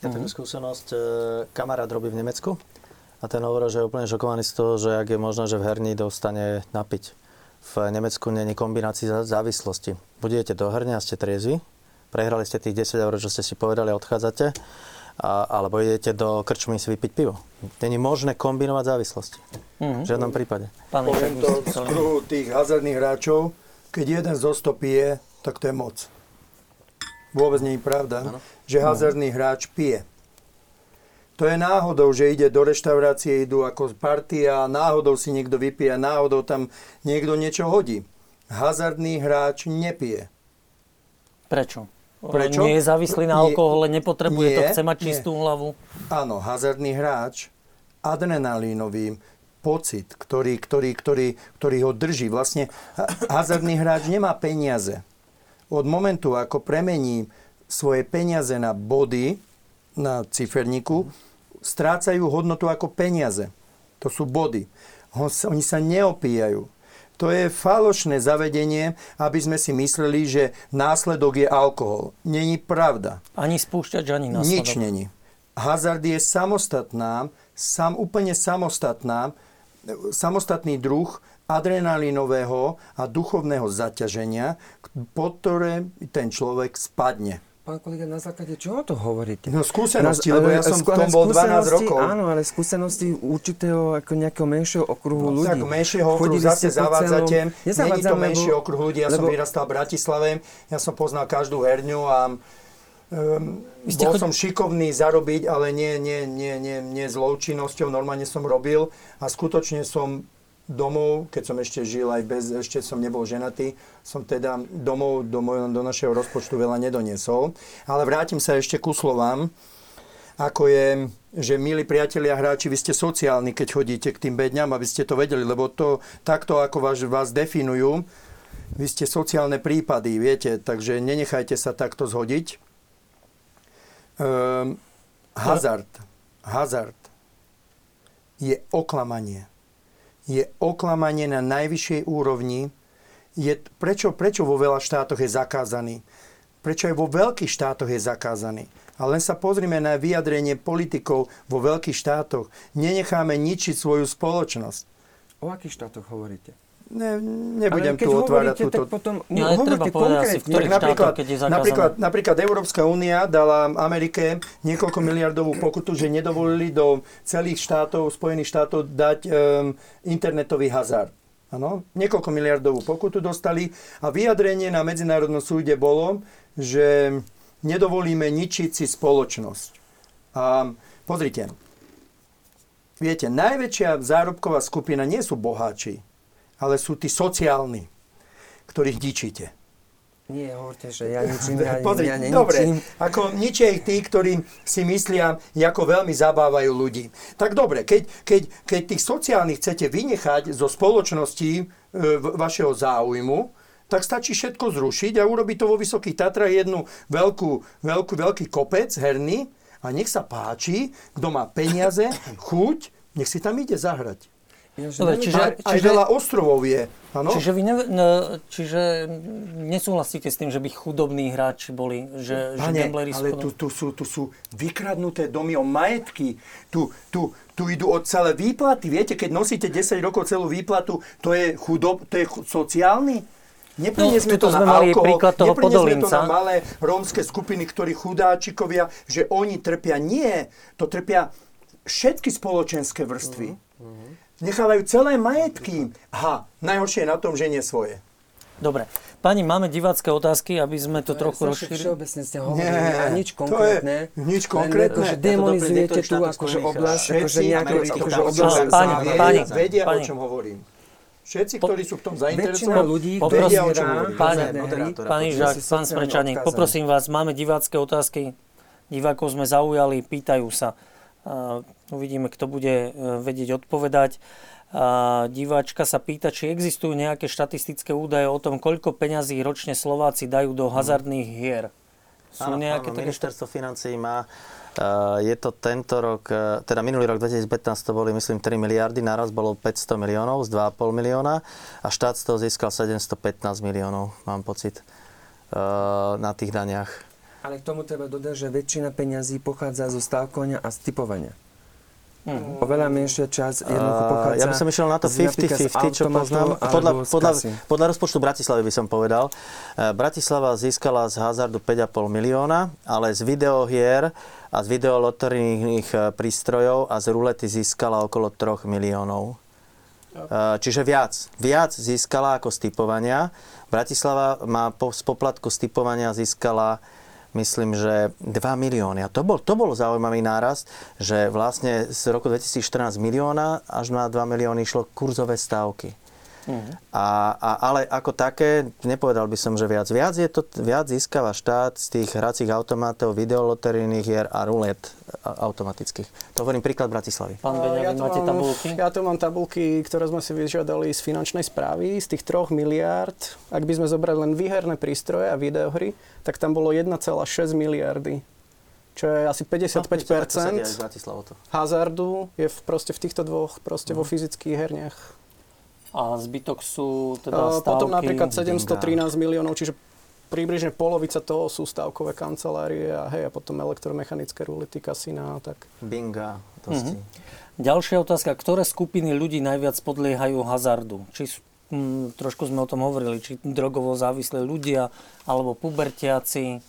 Ja takú skúsenosť, e, kamarát robí v Nemecku a ten hovorí, že je úplne šokovaný z toho, že ak je možné, že v herni dostane napiť v Nemecku není kombinácii závislosti. Budete do herne a ste triezvi, prehrali ste tých 10 eur, čo ste si povedali a odchádzate, a, alebo idete do krčmy si vypiť pivo. Není možné kombinovať závislosti. Mm-hmm. V žiadnom prípade. Pán Poviem to z kruhu tých hazardných hráčov, keď jeden zo 100 pije, tak to je moc. Vôbec nie je pravda, ano. že hazardný hráč pije. To je náhodou, že ide do reštaurácie, idú ako partia, náhodou si niekto vypije, náhodou tam niekto niečo hodí. Hazardný hráč nepije. Prečo? Prečo? Nie je závislý na alkohole, nepotrebuje nie, to, chce mať čistú nie. hlavu. Áno, hazardný hráč, adrenalínový pocit, ktorý, ktorý, ktorý, ktorý ho drží. Vlastne hazardný hráč nemá peniaze. Od momentu, ako premení svoje peniaze na body, na ciferníku, strácajú hodnotu ako peniaze. To sú body. Oni sa neopíjajú. To je falošné zavedenie, aby sme si mysleli, že následok je alkohol. Není pravda. Ani spúšťač, ani následok. Nič není. Hazard je samostatná, sam, úplne samostatná, samostatný druh adrenalinového a duchovného zaťaženia, pod ktoré ten človek spadne. Pán kolega, na základe čoho to hovoríte? No skúsenosti, lebo ja som v tom bol 12 rokov. Áno, ale skúsenosti určitého ako nejakého menšieho okruhu no, ľudí. Tak menšieho okruhu zase zavádzate. Není to menší okruh ľudí, ja lebo... som vyrastal v Bratislave, ja som poznal každú herňu a Um, bol chod... som šikovný zarobiť, ale nie, nie, nie, nie, nie zlou činnosťou, normálne som robil a skutočne som domov, keď som ešte žil aj bez, ešte som nebol ženatý, som teda domov do, moj, do našeho rozpočtu veľa nedoniesol. Ale vrátim sa ešte ku slovám, ako je, že milí priatelia hráči, vy ste sociálni, keď chodíte k tým bedňam, aby ste to vedeli, lebo to takto, ako vás, vás definujú, vy ste sociálne prípady, viete, takže nenechajte sa takto zhodiť. Ehm, hazard hazard je oklamanie. Je oklamanie na najvyššej úrovni. Je, prečo, prečo vo veľa štátoch je zakázaný? Prečo aj vo veľkých štátoch je zakázaný? A len sa pozrime na vyjadrenie politikov vo veľkých štátoch. Nenecháme ničiť svoju spoločnosť. O akých štátoch hovoríte? Ne, nebudem tu otvárať túto... Tak potom no, ale treba povedať asi, v ktorých štátoch, keď je zakázané. Napríklad, napríklad Európska únia dala Amerike niekoľko miliardovú pokutu, že nedovolili do celých štátov, Spojených štátov dať um, internetový hazard. Ano, niekoľko miliardovú pokutu dostali a vyjadrenie na Medzinárodnom súde bolo, že nedovolíme ničiť si spoločnosť. A pozrite, viete, najväčšia zárobková skupina nie sú boháči, ale sú tí sociálni, ktorých ničíte. Nie, hovorte, že ja ničím, ja, Pozri, ja neničím. Dobre, ako ničia ich tí, ktorí si myslia, ako veľmi zabávajú ľudí. Tak dobre, keď, keď, keď tých sociálnych chcete vynechať zo spoločnosti e, vašeho záujmu, tak stačí všetko zrušiť a urobiť to vo Vysokých Tatrách jednu veľkú, veľkú, veľký kopec herný a nech sa páči, kto má peniaze, chuť, nech si tam ide zahrať. Dobre, čiže, aj, aj veľa ostrovov je. Ano? Čiže, vy ne, ne, čiže nesúhlasíte s tým, že by chudobní hráči boli, že, Pane, že ale tu, tu, sú, tu sú vykradnuté domy o majetky. Tu, tu, tu idú od celé výplaty. Viete, keď nosíte 10 rokov celú výplatu, to je chudob, to je sociálny? Nepreniesme no, to na mali alkohol, príklad toho nepreniesme to Podolinca. na malé rómske skupiny, ktorí chudáčikovia, že oni trpia. Nie, to trpia všetky spoločenské vrstvy. Uh-huh. Nechávajú celé majetky. Aha, najhoršie je na tom, že nie svoje. Dobre. Pani, máme divácké otázky, aby sme to, to trochu rozšírili. Všeobecne ste hovorili a nič konkrétne. To je nič konkrétne. Len, akože demonizujete tú akože oblasť, akože nejakú akože oblasť. Pani, pani, vedia, pani. o čom hovorím. Všetci, ktorí sú v tom zainteresovaní, ľudí, vedia, o ktorí čom hrá hovorím. Pani, pani Žák, pán odkázaní. poprosím vás, máme divácké otázky. Divákov sme zaujali, pýtajú sa. Uvidíme, kto bude uh, vedieť odpovedať. Diváčka sa pýta, či existujú nejaké štatistické údaje o tom, koľko peňazí ročne Slováci dajú do hazardných hier. Sú Áno, nejaké áno, také ministerstvo financií má, uh, je to tento rok, uh, teda minulý rok 2015 to boli myslím 3 miliardy, naraz bolo 500 miliónov z 2,5 milióna a štát z toho získal 715 miliónov, mám pocit, na tých daniach. Ale k tomu treba dodať, že väčšina peňazí pochádza zo stávkovania a stipovania. Mhm. Oveľa menšia časť jednoducho pochádza Ja by som išiel na to z- napríklad z 50-50, čo poznám. Podľa, podľa, podľa rozpočtu Bratislavy by som povedal. Eh, Bratislava získala z hazardu 5,5 milióna, ale z videohier a z videoloterijných eh, prístrojov a z rulety získala okolo 3 miliónov. Eh, Čiže viac. Viac získala ako z typovania. Bratislava má po, z poplatku z typovania získala myslím, že 2 milióny. A to bol, to bol zaujímavý nárast, že vlastne z roku 2014 milióna až na 2 milióny išlo kurzové stávky. A, a, ale ako také, nepovedal by som, že viac. Viac, je to, viac získava štát z tých hracích automatov, videoloterijných hier a rulet automatických. To hovorím príklad Bratislavy. Pán A Beňavin, máte mám, tabulky? Ja tu mám tabulky, ktoré sme si vyžiadali z finančnej správy. Z tých 3 miliárd, ak by sme zobrali len výherné prístroje a videohry, tak tam bolo 1,6 miliardy. Čo je asi 55% Bratislavou to. hazardu je v, proste v týchto dvoch, proste vo fyzických herniach. A zbytok sú teda A stávky. Potom napríklad 713 miliónov, čiže približne polovica toho sú stavkové kancelárie a hej, a potom elektromechanické rulety, kasína a tak. Binga, dosti. Ďalšia otázka. Ktoré skupiny ľudí najviac podliehajú hazardu? Či sú, hm, trošku sme o tom hovorili, či drogovo závislí ľudia, alebo pubertiaci.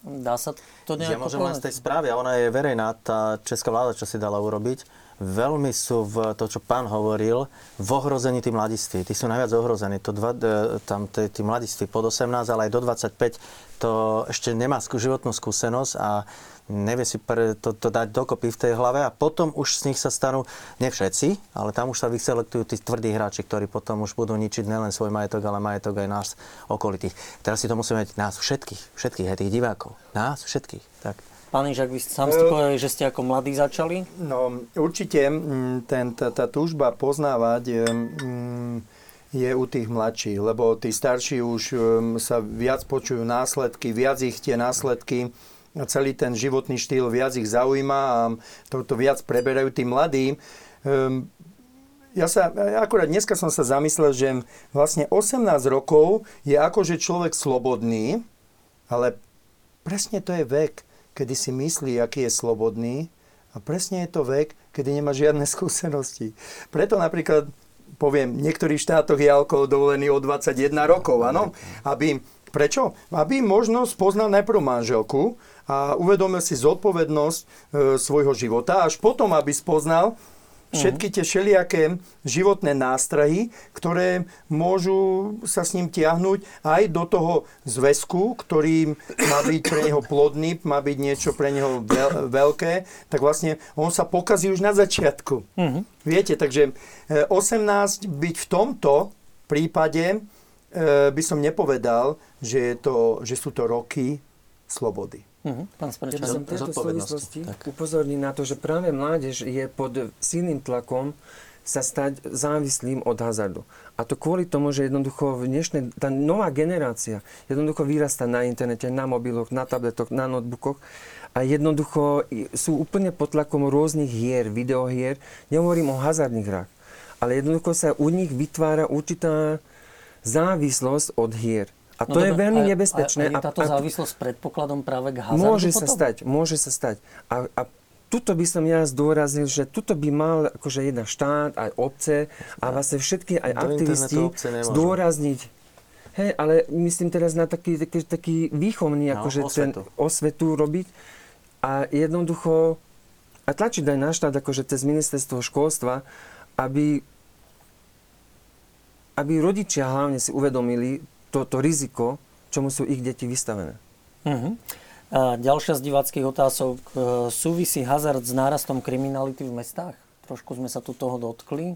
Dá sa to Ja nejako môžem len z tej správy, a ona je verejná, tá česká vláda, čo si dala urobiť, veľmi sú v to, čo pán hovoril, v ohrození tí mladiství. Tí sú najviac ohrození. To dva, e, tam tí, tí mladiství pod 18, ale aj do 25, to ešte nemá životnú skúsenosť a nevie si pre, to, to dať dokopy v tej hlave a potom už z nich sa stanú, ne všetci, ale tam už sa vyselektujú tí tvrdí hráči, ktorí potom už budú ničiť nielen svoj majetok, ale majetok aj nás okolitých. Teraz si to musíme mať nás všetkých, všetkých, aj tých divákov. Nás všetkých. Tak. Pán Ižak, vy sám ste povedali, že ste ako mladí začali. No, určite ten, tá, tá túžba poznávať mm, je u tých mladších, lebo tí starší už mm, sa viac počujú následky, viac ich tie následky a celý ten životný štýl viac ich zaujíma a to, to viac preberajú tí mladí. Um, ja sa, akurát dneska som sa zamyslel, že vlastne 18 rokov je akože človek slobodný, ale presne to je vek, kedy si myslí, aký je slobodný a presne je to vek, kedy nemá žiadne skúsenosti. Preto napríklad poviem, v niektorých štátoch je alkohol dovolený od 21 rokov, áno? Aby, prečo? Aby možno spoznal najprv manželku a uvedomil si zodpovednosť e, svojho života, až potom, aby spoznal všetky tie všelijaké životné nástrahy, ktoré môžu sa s ním tiahnuť aj do toho zväzku, ktorý má byť pre neho plodný, má byť niečo pre neho veľké, tak vlastne on sa pokazí už na začiatku. Uh-huh. Viete, takže 18 e, byť v tomto prípade e, by som nepovedal, že, je to, že sú to roky slobody. Uh-huh. Pán Ja som v tejto súvislosti upozornil na to, že práve mládež je pod silným tlakom sa stať závislým od hazardu. A to kvôli tomu, že jednoducho v dnešnej, tá nová generácia jednoducho vyrastá na internete, na mobiloch, na tabletoch, na notebookoch a jednoducho sú úplne pod tlakom rôznych hier, videohier. Nehovorím o hazardných hrách, ale jednoducho sa u nich vytvára určitá závislosť od hier. A to no, je veľmi nebezpečné. A, a je táto závislosť predpokladom práve k hazardu Môže potom? sa stať, môže sa stať. A, a tuto by som ja zdôraznil, že tuto by mal akože jedna štát, aj obce a vlastne všetky aj Do aktivisti zdôrazniť Hej, ale myslím teraz na taký, taký, taký výchovný, no, akože osvetu. ten osvetu robiť a jednoducho a tlačiť aj na štát, akože cez ministerstvo školstva, aby, aby rodičia hlavne si uvedomili toto riziko, čomu sú ich deti vystavené. Uh-huh. A ďalšia z diváckých otázok. E, súvisí hazard s nárastom kriminality v mestách? Trošku sme sa tu toho dotkli.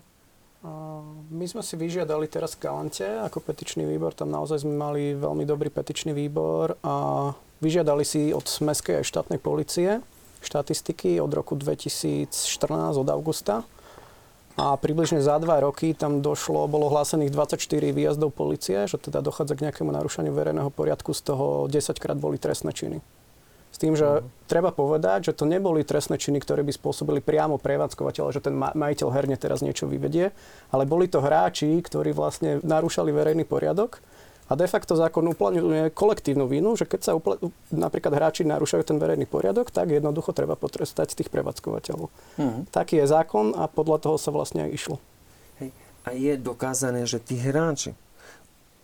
My sme si vyžiadali teraz v Galante ako petičný výbor, tam naozaj sme mali veľmi dobrý petičný výbor a vyžiadali si od Mestskej aj štátnej policie štatistiky od roku 2014, od augusta a približne za dva roky tam došlo, bolo hlásených 24 výjazdov policie, že teda dochádza k nejakému narušaniu verejného poriadku, z toho 10 krát boli trestné činy. S tým, že uh-huh. treba povedať, že to neboli trestné činy, ktoré by spôsobili priamo prevádzkovateľa, že ten majiteľ herne teraz niečo vyvedie, ale boli to hráči, ktorí vlastne narúšali verejný poriadok a de facto zákon uplatňuje kolektívnu vinu, že keď sa upl- napríklad hráči narúšajú ten verejný poriadok, tak jednoducho treba potrestať tých prevádzkovateľov. Mm. Taký je zákon a podľa toho sa vlastne aj išlo. Hej. A je dokázané, že tí hráči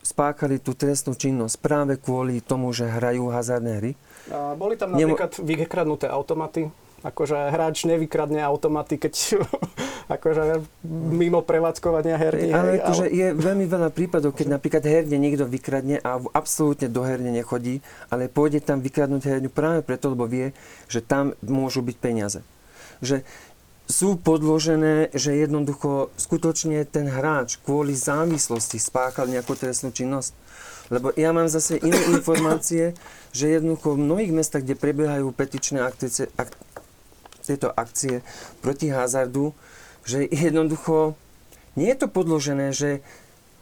spákali tú trestnú činnosť práve kvôli tomu, že hrajú hazardné hry? A boli tam napríklad Nemo... vykradnuté automaty, akože hráč nevykradne automaty, keď akože mimo prevádzkovania herní. Ale akože ale... je veľmi veľa prípadov, keď napríklad herne niekto vykradne a absolútne do herne nechodí, ale pôjde tam vykradnúť herňu práve preto, lebo vie, že tam môžu byť peniaze. Že sú podložené, že jednoducho skutočne ten hráč kvôli závislosti spáchal nejakú trestnú činnosť. Lebo ja mám zase iné informácie, že jednoducho v mnohých mestách, kde prebiehajú petičné akcie, ak, tieto akcie proti hazardu, že jednoducho nie je to podložené, že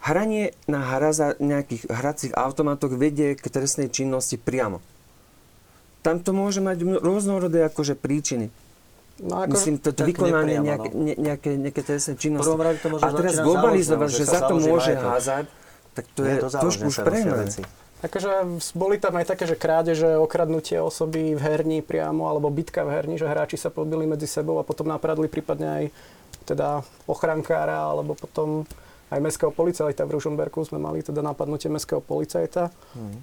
hranie na hraza nejakých hracích automatoch vedie k trestnej činnosti priamo. Tam to môže mať rôznorodé akože príčiny. No ako, Myslím, to vykonanie nejaké, no. nejaké, nejaké trestné činnosti. A teraz globalizovať, že, že za to môže hazard, tak to je, je to trošku už prehnané. Akože boli tam aj také, že krádeže, okradnutie osoby v herni priamo, alebo bitka v herni, že hráči sa pobili medzi sebou a potom napadli prípadne aj teda ochrankára, alebo potom aj mestského policajta v Ružomberku sme mali teda napadnutie mestského policajta. Hmm.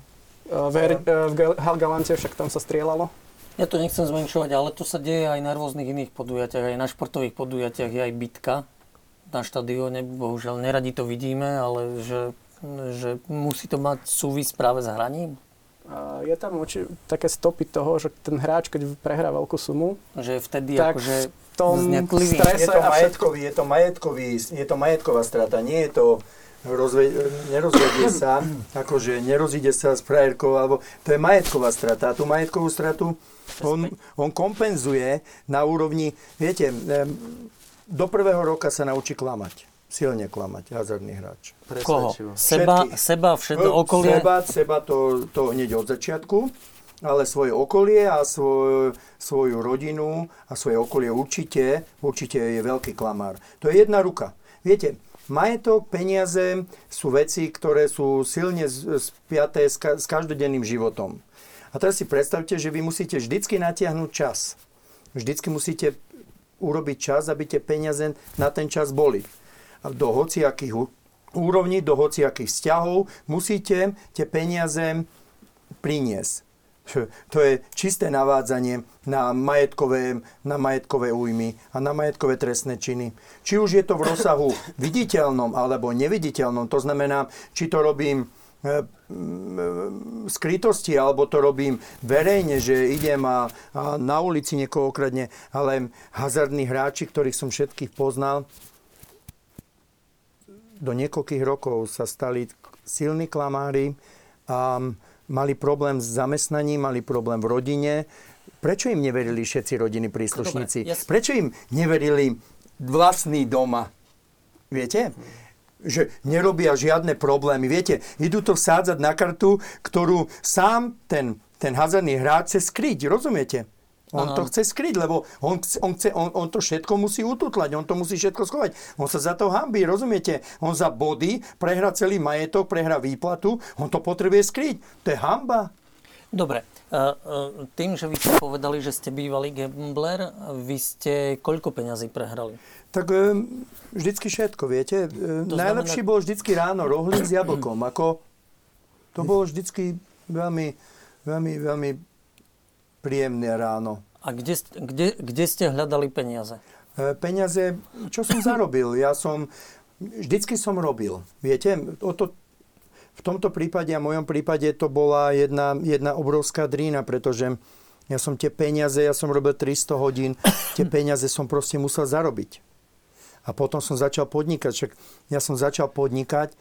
V, Her- v Galante však tam sa strieľalo. Ja to nechcem zmenšovať, ale to sa deje aj na rôznych iných podujatiach, aj na športových podujatiach je aj bitka na štadióne. Bohužiaľ, neradi to vidíme, ale že že musí to mať súvis práve s hraním? Je tam oči, také stopy toho, že ten hráč, keď prehrá veľkú sumu, že vtedy tak akože tom strese je to, majetkový, je to majetkový, je to majetková strata, nie je to rozve, nerozvedie sa, akože nerozíde sa s frajerkou, alebo to je majetková strata. A tú majetkovú stratu on, on kompenzuje na úrovni, viete, do prvého roka sa naučí klamať silne klamať, hazardný hráč. Koho? Seba, seba všetko okolie? Seba, seba to, to hneď od začiatku. ale svoje okolie a svoj, svoju rodinu a svoje okolie určite, určite je veľký klamár. To je jedna ruka. Viete, majetok, peniaze sú veci, ktoré sú silne spiaté s, ka- s každodenným životom. A teraz si predstavte, že vy musíte vždycky natiahnuť čas. Vždycky musíte urobiť čas, aby tie peniaze na ten čas boli. Do hociakých úrovní, do hociakých vzťahov musíte tie peniaze priniesť. To je čisté navádzanie na majetkové, na majetkové újmy a na majetkové trestné činy. Či už je to v rozsahu viditeľnom alebo neviditeľnom, to znamená, či to robím e, skrytosti, alebo to robím verejne, že idem a, a na ulici niekoho okradne, ale hazardní hráči, ktorých som všetkých poznal, do niekoľkých rokov sa stali silní klamári a mali problém s zamestnaním, mali problém v rodine. Prečo im neverili všetci rodiny príslušníci? Dobre, ja... Prečo im neverili vlastní doma? Viete? Že nerobia žiadne problémy. Viete, idú to vsádzať na kartu, ktorú sám ten, ten hazardný hráč chce skryť. Rozumiete? On ano. to chce skryť, lebo on, on, chce, on, on to všetko musí ututlať, on to musí všetko schovať. On sa za to hambí, rozumiete? On za body prehra celý majetok, prehra výplatu, on to potrebuje skryť. To je hamba. Dobre, e, e, tým, že vy ste povedali, že ste bývalý gambler, vy ste koľko peňazí prehrali? Tak e, vždycky všetko, viete. To Najlepší znamená... bol vždycky ráno rohlík s jablkom. Ako, to bolo vždycky veľmi, veľmi, veľmi príjemné ráno. A kde, kde, kde ste hľadali peniaze? E, peniaze, čo som zarobil? Ja som, vždycky som robil. Viete, o to, v tomto prípade a mojom prípade to bola jedna, jedna obrovská drína, pretože ja som tie peniaze, ja som robil 300 hodín, tie peniaze som proste musel zarobiť. A potom som začal podnikať. Však ja som začal podnikať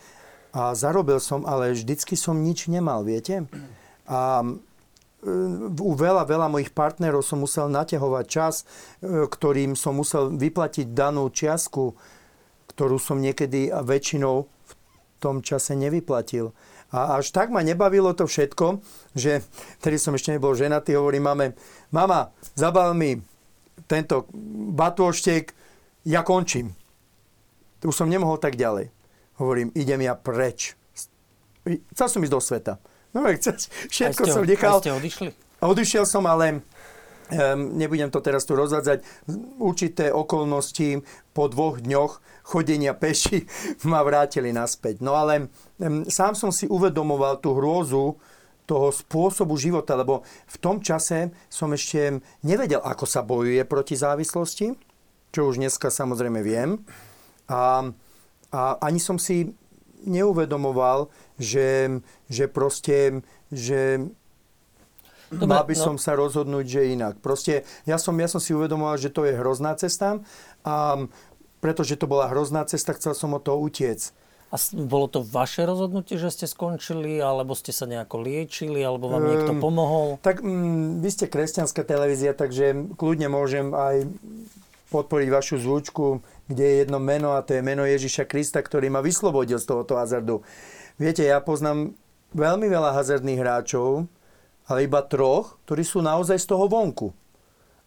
a zarobil som, ale vždycky som nič nemal, viete? A u veľa, veľa mojich partnerov som musel naťahovať čas, e, ktorým som musel vyplatiť danú čiastku, ktorú som niekedy a väčšinou v tom čase nevyplatil. A až tak ma nebavilo to všetko, že tedy som ešte nebol ženatý, hovorím mame, mama, zabal mi tento batôštek, ja končím. Už som nemohol tak ďalej. Hovorím, idem ja preč. Chcel som ísť do sveta. No, všetko ste, som nechal. Ste odišli? Odišiel som, ale um, nebudem to teraz tu rozvádzať. Určité okolnosti po dvoch dňoch chodenia peši ma vrátili naspäť. No ale um, sám som si uvedomoval tú hrôzu toho spôsobu života, lebo v tom čase som ešte nevedel, ako sa bojuje proti závislosti, čo už dneska samozrejme viem. A, a ani som si neuvedomoval, že, že proste, že Dobre, mal by no. som sa rozhodnúť, že inak. Proste ja som, ja som si uvedomoval, že to je hrozná cesta a pretože to bola hrozná cesta, chcel som od toho utiec. A bolo to vaše rozhodnutie, že ste skončili, alebo ste sa nejako liečili, alebo vám niekto um, pomohol? Tak um, vy ste kresťanská televízia, takže kľudne môžem aj podporiť vašu zvučku, kde je jedno meno a to je meno Ježiša Krista, ktorý ma vyslobodil z tohoto hazardu. Viete, ja poznám veľmi veľa hazardných hráčov, ale iba troch, ktorí sú naozaj z toho vonku.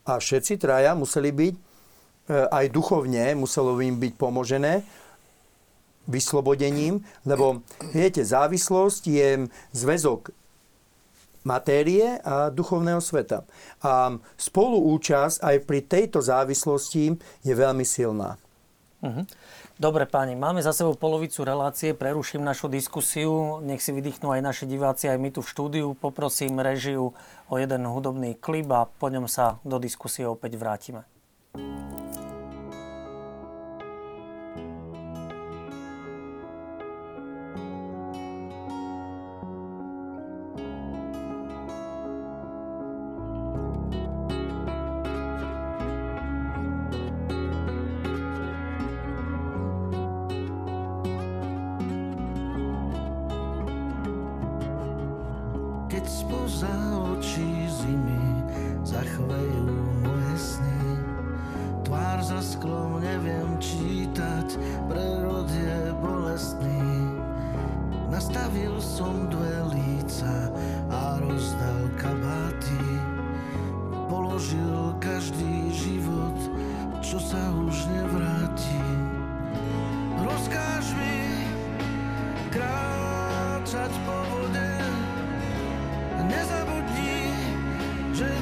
A všetci traja museli byť e, aj duchovne, muselo im byť pomožené vyslobodením, lebo viete, závislosť je zväzok matérie a duchovného sveta. A spoluúčasť aj pri tejto závislosti je veľmi silná. Uh-huh. Dobre páni, máme za sebou polovicu relácie, preruším našu diskusiu, nech si vydýchnú aj naši diváci, aj my tu v štúdiu. Poprosím režiu o jeden hudobný klip a po ňom sa do diskusie opäť vrátime. sklom neviem čítať, prerod je bolestný. Nastavil som dve líca a rozdal kabáty. Položil každý život, čo sa už nevráti. Rozkáž mi kráčať po vode, nezabudni, že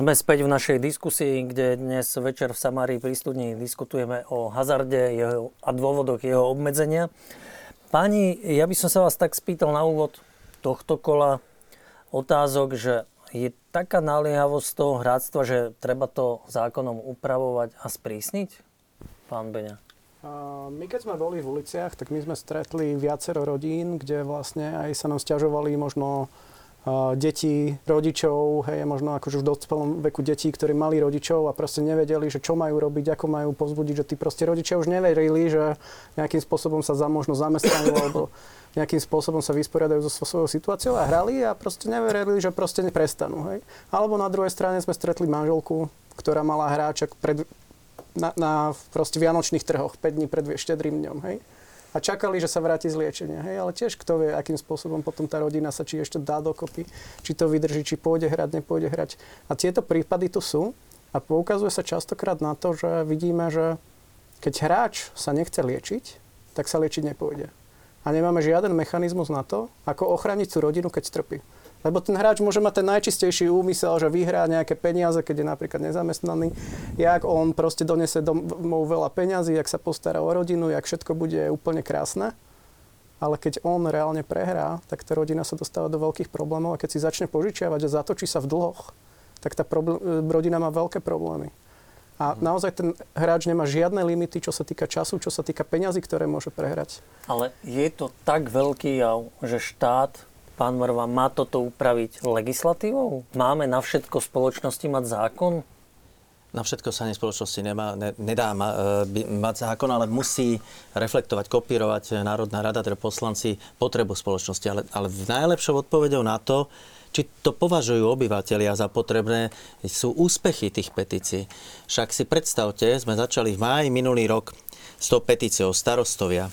Sme späť v našej diskusii, kde dnes večer v Samárii pri studni diskutujeme o hazarde jeho, a dôvodoch jeho obmedzenia. Páni, ja by som sa vás tak spýtal na úvod tohto kola otázok, že je taká naliehavosť toho hráctva, že treba to zákonom upravovať a sprísniť? Pán Beňa. My keď sme boli v uliciach, tak my sme stretli viacero rodín, kde vlastne aj sa nám stiažovali možno detí, rodičov, hej, možno akože v dospelom veku detí, ktorí mali rodičov a proste nevedeli, že čo majú robiť, ako majú pozbudiť, že tí proste rodičia už neverili, že nejakým spôsobom sa za možno zamestnajú alebo nejakým spôsobom sa vysporiadajú so svojou situáciou a hrali a proste neverili, že proste neprestanú. Hej. Alebo na druhej strane sme stretli manželku, ktorá mala hráčak pred, na, na proste vianočných trhoch 5 dní pred štedrým dňom. Hej a čakali, že sa vráti z liečenia. Hej? Ale tiež kto vie, akým spôsobom potom tá rodina sa či ešte dá dokopy, či to vydrží, či pôjde hrať, nepôjde hrať. A tieto prípady tu sú a poukazuje sa častokrát na to, že vidíme, že keď hráč sa nechce liečiť, tak sa liečiť nepôjde. A nemáme žiaden mechanizmus na to, ako ochrániť tú rodinu, keď trpí. Lebo ten hráč môže mať ten najčistejší úmysel, že vyhrá nejaké peniaze, keď je napríklad nezamestnaný. Jak on proste donese domov veľa peňazí, jak sa postará o rodinu, jak všetko bude úplne krásne. Ale keď on reálne prehrá, tak tá rodina sa dostáva do veľkých problémov a keď si začne požičiavať a zatočí sa v dlhoch, tak tá problém, rodina má veľké problémy. A mhm. naozaj ten hráč nemá žiadne limity, čo sa týka času, čo sa týka peňazí, ktoré môže prehrať. Ale je to tak veľký jav, že štát pán Morva, má toto upraviť legislatívou? Máme na všetko spoločnosti mať zákon? Na všetko sa ani spoločnosti nemá, ne, nedá ma, e, mať zákon, ale musí reflektovať, kopírovať Národná rada, teda poslanci potrebu spoločnosti. Ale, ale najlepšou odpovedou na to, či to považujú obyvateľia za potrebné, sú úspechy tých petícií. Však si predstavte, sme začali v máji minulý rok s tou petíciou starostovia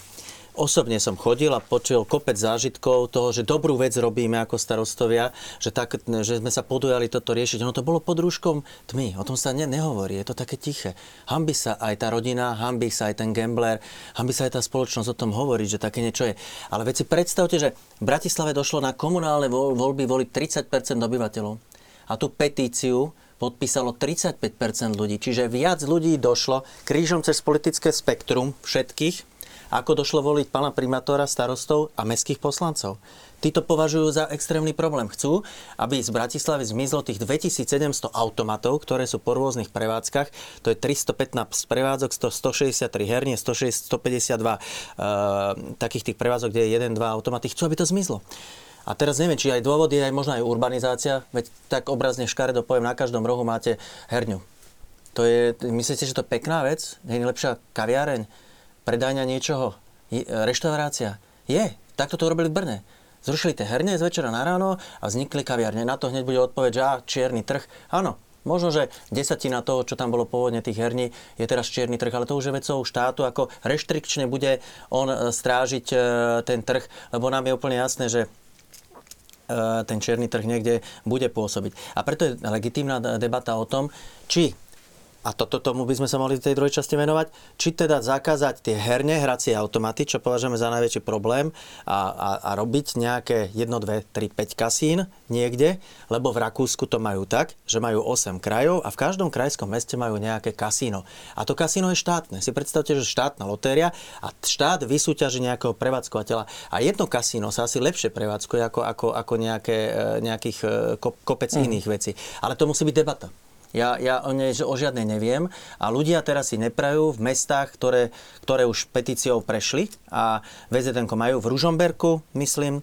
Osobne som chodil a počul kopec zážitkov toho, že dobrú vec robíme ako starostovia, že, tak, že sme sa podujali toto riešiť. Ono to bolo pod rúškom tmy, o tom sa ne, nehovorí, je to také tiché. Hambi sa aj tá rodina, hambi sa aj ten gambler, hambi sa aj tá spoločnosť o tom hovoriť, že také niečo je. Ale veci predstavte, že v Bratislave došlo na komunálne voľby voliť 30% obyvateľov. A tú petíciu podpísalo 35% ľudí, čiže viac ľudí došlo krížom cez politické spektrum všetkých, ako došlo voliť pána primátora, starostov a mestských poslancov. Tí považujú za extrémny problém. Chcú, aby z Bratislavy zmizlo tých 2700 automatov, ktoré sú po rôznych prevádzkach. To je 315 prevádzok, 163 hernie, 152 uh, takých tých prevádzok, kde je 1-2 automaty. Chcú, aby to zmizlo. A teraz neviem, či aj dôvod je aj možno aj urbanizácia, veď tak obrazne škaredo poviem, na každom rohu máte herňu. To je, myslíte, že to je pekná vec? Je lepšia kaviareň? Predajňa niečoho, je, reštaurácia. Je, takto to urobili v Brne. Zrušili tie herne z večera na ráno a vznikli kaviarne. Na to hneď bude odpoveď, že á, čierny trh. Áno, Možno, že desatina toho, čo tam bolo pôvodne tých herní, je teraz čierny trh, ale to už je vecou štátu, ako reštrikčne bude on e, strážiť e, ten trh, lebo nám je úplne jasné, že e, ten čierny trh niekde bude pôsobiť. A preto je legitímna debata o tom, či a toto tomu by sme sa mohli v tej druhej časti venovať, či teda zakázať tie herne, hracie automaty, čo považujeme za najväčší problém a, a, a robiť nejaké 1, 2, 3, 5 kasín niekde, lebo v Rakúsku to majú tak, že majú 8 krajov a v každom krajskom meste majú nejaké kasíno. A to kasíno je štátne. Si predstavte, že štátna lotéria a štát vysúťaží nejakého prevádzkovateľa a jedno kasíno sa asi lepšie prevádzkuje ako, ako, ako nejaké, e, nejakých e, kopec mm. iných vecí. Ale to musí byť debata. Ja, ja o, nej, o žiadnej neviem. A ľudia teraz si neprajú v mestách, ktoré, ktoré už petíciou prešli a VZN majú v Ružomberku, myslím,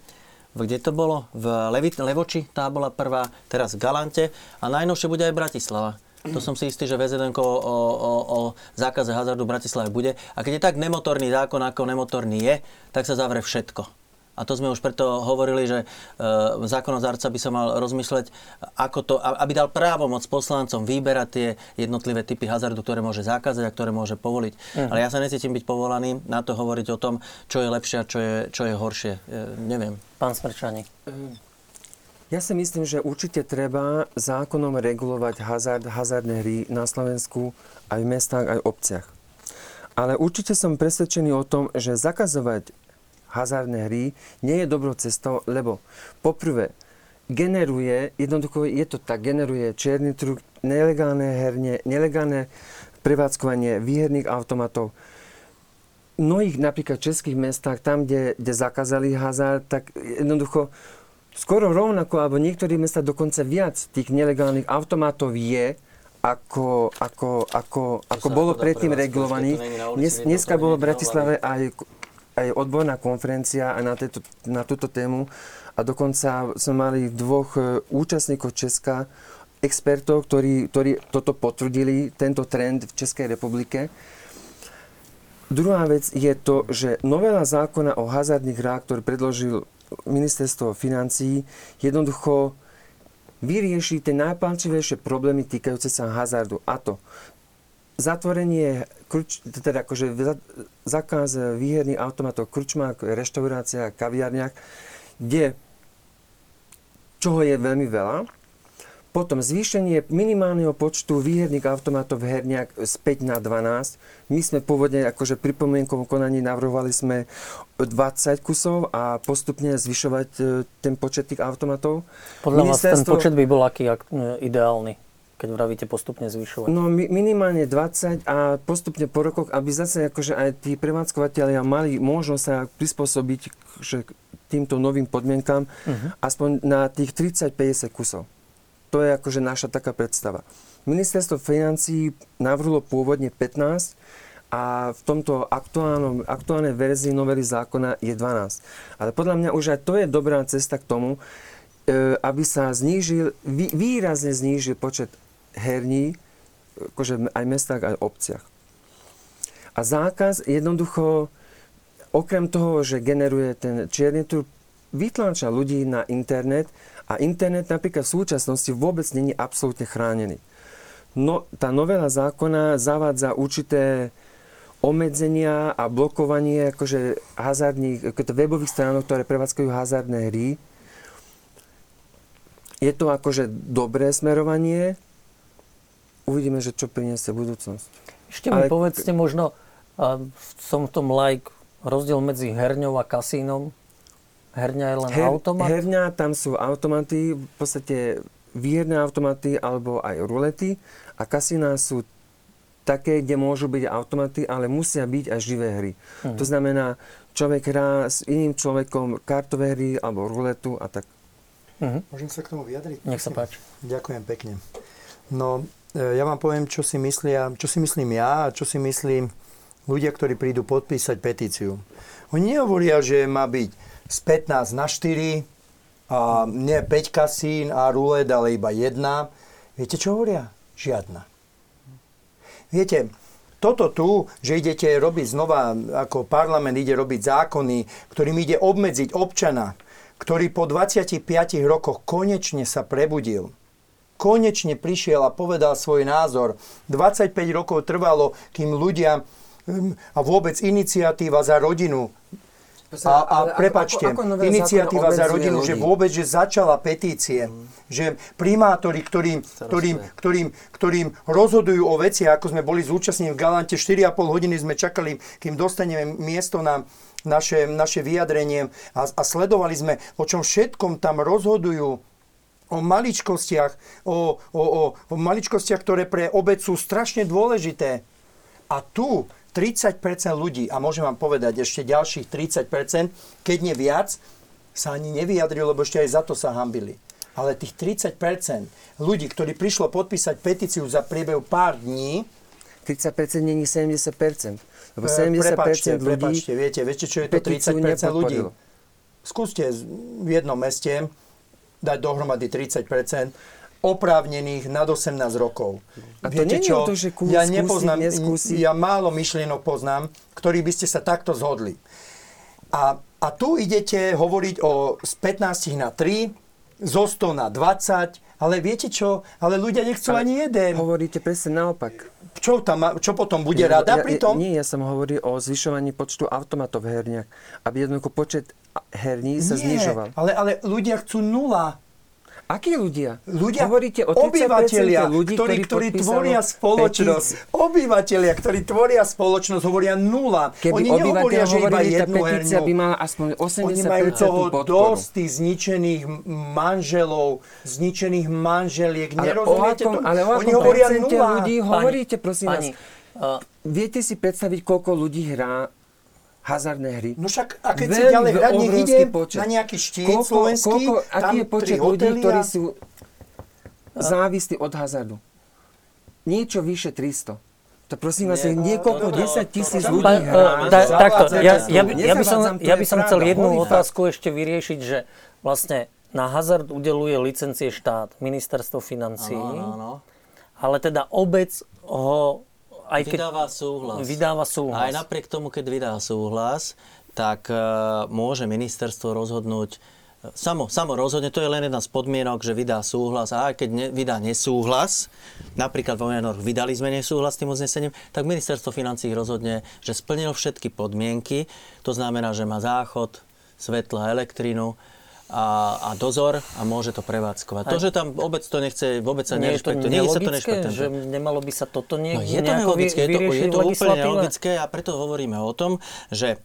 kde to bolo? V Levit, Levoči, tá bola prvá, teraz v Galante a najnovšie bude aj Bratislava. To som si istý, že VZN o, o, o zákaze hazardu v Bratislave bude. A keď je tak nemotorný zákon, ako nemotorný je, tak sa zavre všetko. A to sme už preto hovorili, že e, zákonodárca by sa mal rozmýšľať, ako to, aby dal právo moc poslancom vyberať tie jednotlivé typy hazardu, ktoré môže zakázať a ktoré môže povoliť. Uh-huh. Ale ja sa necítim byť povolaný na to hovoriť o tom, čo je lepšie a čo je, čo je horšie. E, neviem. Pán Smrčani. Ja si myslím, že určite treba zákonom regulovať hazard, hazardné hry na Slovensku aj v mestách, aj v obciach. Ale určite som presvedčený o tom, že zakazovať hazardné hry nie je dobrou cestou, lebo poprvé generuje, jednoducho je to tak, generuje čierny trh, nelegálne herne, nelegálne prevádzkovanie výherných automatov. V mnohých napríklad českých mestách, tam, kde, kde zakázali hazard, tak jednoducho skoro rovnako, alebo niektorých mestách dokonca viac tých nelegálnych automatov je, ako, ako, ako, ako bolo predtým regulovaných. Dnes, dneska bolo v Bratislave aj aj odborná konferencia aj na, tejto, na túto tému a dokonca sme mali dvoch e, účastníkov Česka, expertov, ktorí, ktorí toto potvrdili, tento trend v Českej republike. Druhá vec je to, že novela zákona o hazardných hrách, ktorý predložil ministerstvo financí, jednoducho vyrieši tie najpalčivejšie problémy týkajúce sa hazardu. A to zatvorenie, teda akože zákaz výherných automatov v krčmách, reštauráciách, kaviarniach, kde čoho je veľmi veľa. Potom zvýšenie minimálneho počtu výherných automatov v herniach z 5 na 12. My sme pôvodne akože pri pomienkovom konaní navrhovali sme 20 kusov a postupne zvyšovať e, ten počet tých automatov. Podľa vás ten počet by bol aký ak, e, ideálny? Keď vravíte postupne zvyšovať? No mi, minimálne 20 a postupne po rokoch, aby zase akože aj tí prevádzkovateľia mali možnosť sa prispôsobiť že týmto novým podmienkam uh-huh. aspoň na tých 30-50 kusov. To je akože naša taká predstava. Ministerstvo financí navrhlo pôvodne 15 a v tomto aktuálnom, aktuálnej verzii novely zákona je 12. Ale podľa mňa už aj to je dobrá cesta k tomu, e, aby sa znížil, výrazne znížil počet herní, akože aj mestách, aj obciach. A zákaz jednoducho, okrem toho, že generuje ten čierny trh, vytláča ľudí na internet a internet napríklad v súčasnosti vôbec není absolútne chránený. No, tá novela zákona zavádza určité obmedzenia a blokovanie akože hazardných, akože webových stránok, ktoré prevádzkajú hazardné hry. Je to akože dobré smerovanie. Uvidíme, že čo priniesie budúcnosť. Ešte mi Ale... povedzte možno, som v tom like, rozdiel medzi herňou a kasínom. Herňa je len Her, automat? Herňa, tam sú automaty, v podstate výherné automaty alebo aj rulety a kasína sú také, kde môžu byť automaty, ale musia byť aj živé hry. Hmm. To znamená, človek hrá s iným človekom kartové hry alebo ruletu a tak. Hmm. Môžem sa k tomu vyjadriť? Nech sa páči. Ďakujem pekne. No, ja vám poviem, čo si, myslia, čo si myslím ja a čo si myslím ľudia, ktorí prídu podpísať petíciu. Oni nehovoria, že má byť z 15 na 4 a nie 5 kasín a rulet, ale iba jedna. Viete, čo hovoria? Žiadna. Viete, toto tu, že idete robiť znova, ako parlament ide robiť zákony, ktorým ide obmedziť občana, ktorý po 25 rokoch konečne sa prebudil, konečne prišiel a povedal svoj názor. 25 rokov trvalo, kým ľudia hm, a vôbec iniciatíva za rodinu a, a prepačte, ako, ako iniciatíva za rodinu, ľudí. že vôbec, že začala petície, mm. že primátori, ktorým, ktorým, ktorým, ktorým rozhodujú o veci, ako sme boli zúčastnení v Galante, 4,5 hodiny sme čakali, kým dostaneme miesto na naše, naše vyjadrenie a, a sledovali sme, o čom všetkom tam rozhodujú o maličkostiach, o, o, o, o maličkostiach, ktoré pre obec sú strašne dôležité. A tu 30% ľudí, a môžem vám povedať ešte ďalších 30%, keď nie viac, sa ani nevyjadrilo, lebo ešte aj za to sa hambili. Ale tých 30% ľudí, ktorí prišlo podpísať petíciu za priebehu pár dní, 30% není 70%. Lebo 70% prepačte, ľudí... Prepačte, viete, viete, čo je to 30% ľudí? Skúste v jednom meste dať dohromady 30% oprávnených nad 18 rokov. A to Viete čo? To, že kús, ja nepoznám, skúsi, ja málo myšlienok poznám, ktorí by ste sa takto zhodli. A, a tu idete hovoriť o z 15 na 3, zo 100 na 20, ale viete čo? Ale ľudia nechcú ale ani jeden. Hovoríte presne naopak. Čo, tam, čo potom bude ja, rada ja, pri tom? Nie, ja som hovoril o zvyšovaní počtu automatov v herniach. Aby jednoducho počet herní sa nie, znižoval. Ale, ale ľudia chcú nula. Akí ľudia? Ľudia, Hovoríte o obyvateľia, ľudí, ktorí, ktorí, ktorí tvoria spoločnosť. Petíci. Obyvateľia, ktorí tvoria spoločnosť, hovoria nula. Keby Oni nehovoria, že iba jednu petícia by mala aspoň 80% Oni majú toho podporu. dosť tých zničených manželov, zničených manželiek. Ale Nerozumiete o akom, to? Ale o Oni hovoria nula. ľudí hovoríte, prosím pani, vás. Uh, Viete si predstaviť, koľko ľudí hrá hazardné hry. No však, a keď si ďalej hrať, nech idem počet. na nejaký štít koľko, slovenský, koľko, aký je počet ľudí, ktorí sú závislí od hazardu? Niečo vyše 300. To prosím vás, Nie, no, niekoľko toto- desať toto- tisíc ľudí Pa, hrá. e, da, takto, ja, ja, by- ja, by som, ja by som chcel jednu otázku ešte vyriešiť, že vlastne na hazard udeluje licencie štát, ministerstvo áno. ale teda obec ho aj keď Vydáva súhlas. vydáva súhlas. Aj napriek tomu, keď vydá súhlas, tak e, môže ministerstvo rozhodnúť e, Samo, samo rozhodne, to je len jedna z podmienok, že vydá súhlas a aj keď ne, vydá nesúhlas, napríklad vo minulých vydali sme nesúhlas s tým uznesením, tak ministerstvo financí rozhodne, že splnil všetky podmienky, to znamená, že má záchod, svetla, elektrínu a, a dozor a môže to prevádzkovať. To, že tam obec to nechce, vôbec sa je nerešpektuje. Nie, sa to nelogické, že nemalo by sa toto nie, No je to nelogické, je to, je to úplne nelogické a preto hovoríme o tom, že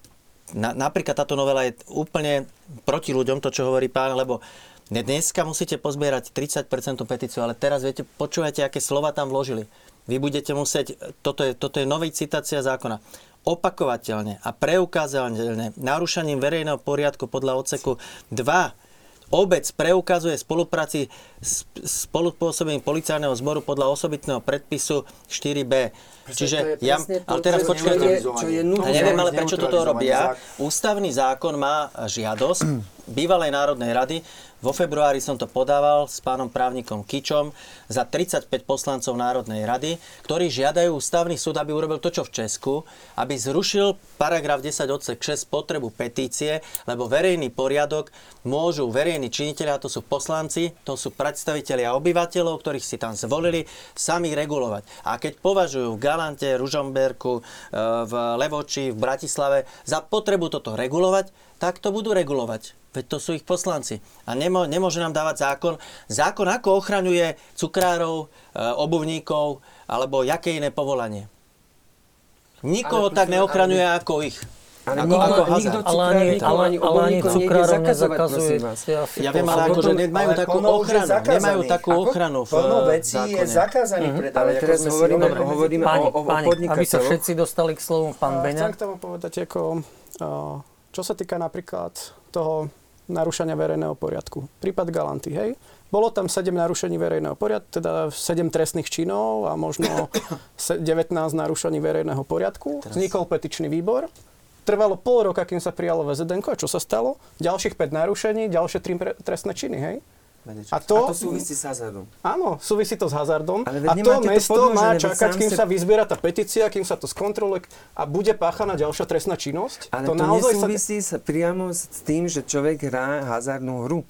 na, napríklad táto novela je úplne proti ľuďom, to čo hovorí pán, lebo dneska musíte pozbierať 30% petíciu, ale teraz viete, počúvajte, aké slova tam vložili. Vy budete musieť, toto je, toto je nový citácia zákona, opakovateľne a preukázateľne narúšaním verejného poriadku podľa odseku 2 Obec preukazuje spolupráci s spolupôsobením policajného zboru podľa osobitného predpisu 4b. Čiže ja, ale teraz počkajte, neviem, ale prečo toto robia. zákon. Ústavný zákon má žiadosť bývalej Národnej rady. Vo februári som to podával s pánom právnikom Kičom za 35 poslancov Národnej rady, ktorí žiadajú ústavný súd, aby urobil to, čo v Česku, aby zrušil paragraf 10 odsek 6 potrebu petície, lebo verejný poriadok môžu verejní činiteľia, to sú poslanci, to sú predstavitelia obyvateľov, ktorých si tam zvolili, sami regulovať. A keď považujú v Galante, Ružomberku, e, v Levoči, v Bratislave za potrebu toto regulovať, tak to budú regulovať. Veď to sú ich poslanci. A nemo, nemôže nám dávať zákon. Zákon ako ochraňuje cukrárov, e, obuvníkov alebo jaké iné povolanie. Nikoho Ale tak prosím, neochraňuje ako ich. Ale Ako- nikto, ako nikto. Ale ani, ale, ani ale ani cukrárov nezakazuje. Ja, Ja to- viem, ale akože nemajú ale takú ochranu. Nemajú takú ochranu v Plno e, vecí je zákone. zakázaných predávať. Ale teraz hovoríme, hovorili. hovoríme Páni, o, o, o páni, aby sa všetci dostali k slovu, pán A Beňa. Chcem k tomu povedať, ako, a, čo sa týka napríklad toho narušenia verejného poriadku. Prípad Galanty, hej? Bolo tam 7 narušení verejného poriadku, teda 7 trestných činov a možno se- 19 narušení verejného poriadku. Vznikol petičný výbor. Trvalo pol roka, kým sa prijalo VZDN. A čo sa stalo? Ďalších 5 narušení, ďalšie 3 trestné činy, hej? A A to, to súvisí s hazardom. Áno, súvisí to s hazardom. Ale a to to mesto podložené, má čakať, kým sa vyzbiera tá petícia, kým sa to skontroluje a bude páchaná ďalšia trestná činnosť. Ale to, to nesúvisí sa... priamo s tým, že človek hrá hazardnú hru.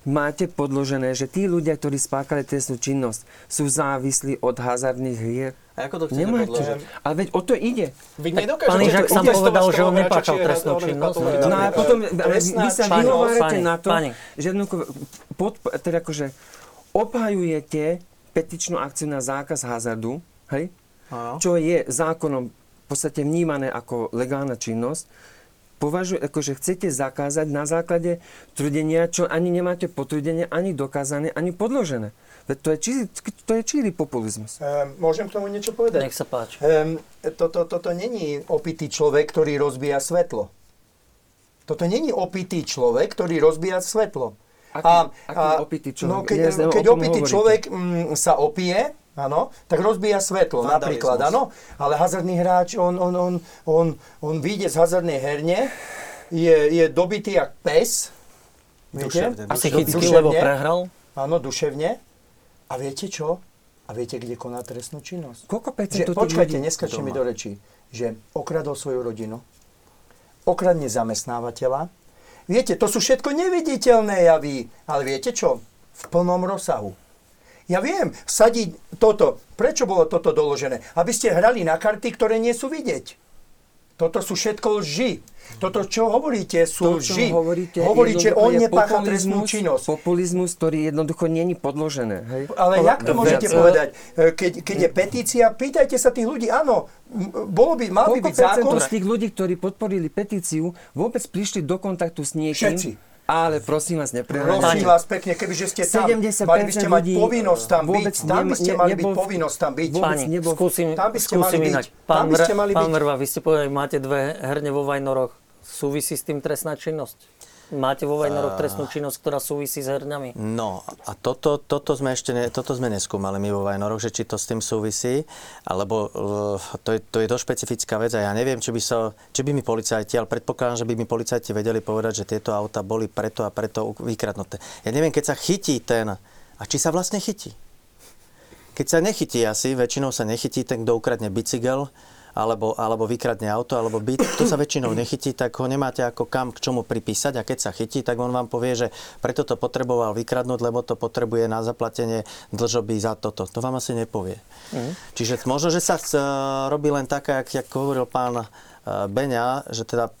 Máte podložené, že tí ľudia, ktorí spáchali trestnú činnosť, sú závislí od hazardných hier? A ako to chcete Nemáte. podložiť? Ale veď o to ide. Vy Pán nedokážete Ižak sám povedal, že on je trestnú činnosť. No a potom vy sa vyhovárate na to, že teda akože obhajujete petičnú akciu na zákaz hazardu, hej? Čo je zákonom v podstate vnímané ako legálna činnosť, považuje, akože chcete zakázať na základe trudenia, čo ani nemáte potvrdenie, ani dokázané, ani podložené. Veď to je číri, to je číri populizmus. Ehm, Môžem k tomu niečo povedať? Nech sa páči. Toto, toto není opitý človek, ktorý rozbíja svetlo. Toto není opitý človek, ktorý rozbíja svetlo. Aký- aký opitý človek? No, keď, o keď opitý hovoríte. človek mm, sa opije, áno, tak rozbíja svetlo Vandalizmus. napríklad, áno. Ale hazardný hráč, on, on, on, on, on vyjde z hazardnej herne, je, je dobitý jak pes, viete? Duševne, A psychicky, Duševne. lebo prehral? Áno, duševne. A viete čo? A viete, kde koná trestnú činnosť? Koľko Že, počkajte, neskačte mi do rečí. Že okradol svoju rodinu, okradne zamestnávateľa. Viete, to sú všetko neviditeľné javy, ale viete čo? V plnom rozsahu. Ja viem, sadiť toto. Prečo bolo toto doložené? Aby ste hrali na karty, ktoré nie sú vidieť. Toto sú všetko lži. Toto, čo hovoríte, sú to, lži. hovoríte, Hovorí, že jednoducho on nepácha trestnú činnosť. Populizmus, ktorý jednoducho není podložené. Hej? Ale jak to Viac, môžete e, povedať? E, Keď, keď je petícia, pýtajte sa tých ľudí. Áno, bolo by, mal by byť zákon. z tých ľudí, ktorí podporili petíciu, vôbec prišli do kontaktu s niekým? Všetci. Ale prosím vás, nepreháňajte. Prosím vás pekne, kebyže ste tam, 70% mali by ste mať povinnosť tam byť. Tam by ste mali byť povinnosť tam byť. Pani, skúsim, Tam by ste skúsim mali byť. inak. Tam Pán, by ste mali pán. Vrba, vy ste povedali, máte dve herne vo Vajnoroch. Súvisí s tým trestná činnosť? Máte vo Vajnoroch trestnú činnosť, ktorá súvisí s herňami? No a toto, toto sme ešte ne, toto sme neskúmali my vo Vajnoroch, že či to s tým súvisí, alebo uh, to, je, to je dosť špecifická vec a ja neviem, či by, sa, či by mi policajti, ale predpokladám, že by mi policajti vedeli povedať, že tieto auta boli preto a preto vykradnuté. Ja neviem, keď sa chytí ten, a či sa vlastne chytí. Keď sa nechytí asi, väčšinou sa nechytí ten, kto ukradne bicykel, alebo, alebo vykradne auto, alebo byt, to sa väčšinou nechytí, tak ho nemáte ako kam k čomu pripísať a keď sa chytí, tak on vám povie, že preto to potreboval vykradnúť, lebo to potrebuje na zaplatenie dlžoby za toto. To vám asi nepovie. Mm. Čiže možno, že sa uh, robí len taká, jak, jak hovoril pán uh, Beňa, že teda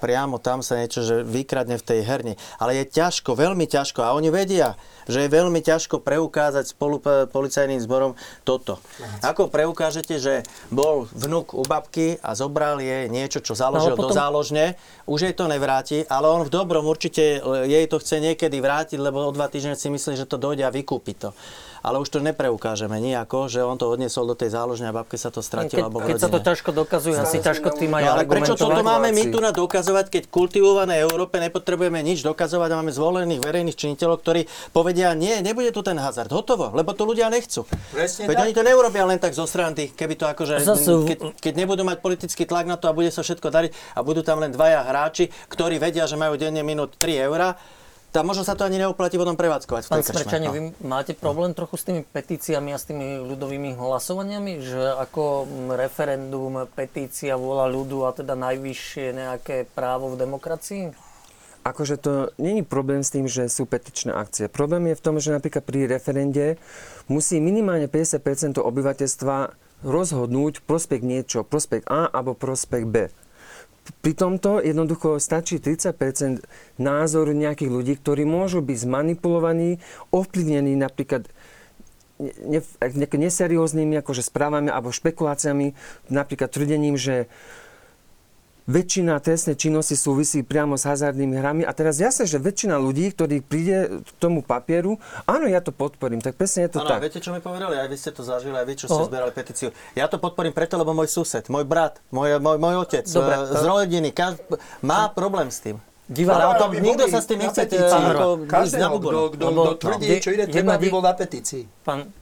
priamo tam sa niečo, že vykradne v tej herni. Ale je ťažko, veľmi ťažko a oni vedia, že je veľmi ťažko preukázať spolu policajným zborom toto. Ako preukážete, že bol vnúk u babky a zobral jej niečo, čo založil no, potom... do záložne, už jej to nevráti, ale on v dobrom určite jej to chce niekedy vrátiť, lebo o dva týždne si myslí, že to dojde a vykúpi to ale už to nepreukážeme nejako, že on to odniesol do tej záložne a babke sa to stratilo. Keď, keď sa to ťažko dokazuje, asi ťažko tým aj no, ale prečo toto máme my tu na dokazovať, keď v kultivovanej Európe nepotrebujeme nič dokazovať a máme zvolených verejných činiteľov, ktorí povedia, nie, nebude tu ten hazard, hotovo, lebo to ľudia nechcú. Presne Veď tak. oni to neurobia len tak zo strany, keby to akože, keď, keď nebudú mať politický tlak na to a bude sa všetko dariť a budú tam len dvaja hráči, ktorí vedia, že majú denne minút 3 eurá, tá možno sa to ani neoplatí potom prevádzkovať. Pán Smrčane, no. vy máte problém trochu s tými petíciami a s tými ľudovými hlasovaniami, že ako referendum, petícia, vôľa ľudu a teda najvyššie nejaké právo v demokracii? Akože to není problém s tým, že sú petičné akcie. Problém je v tom, že napríklad pri referende musí minimálne 50% obyvateľstva rozhodnúť prospekt niečo, prospekt A alebo prospekt B pri tomto jednoducho stačí 30% názoru nejakých ľudí, ktorí môžu byť zmanipulovaní, ovplyvnení napríklad ne, ne, neserióznymi akože správami alebo špekuláciami, napríklad tvrdením, že väčšina trestnej činnosti súvisí priamo s hazardnými hrami. A teraz jasne, že väčšina ľudí, ktorí príde k tomu papieru, áno, ja to podporím, tak presne je to ano, tak. viete, čo mi povedali? Aj vy ste to zažili, aj vy, čo ste oh. zberali petíciu. Ja to podporím preto, lebo môj sused, môj brat, môj, môj, môj otec Dobre, eh, z rodiny má problém s tým. Divá, ale o tom, nikto sa s tým nechce Každého, kto tvrdí, čo ide, treba by bol na petícii. Pán,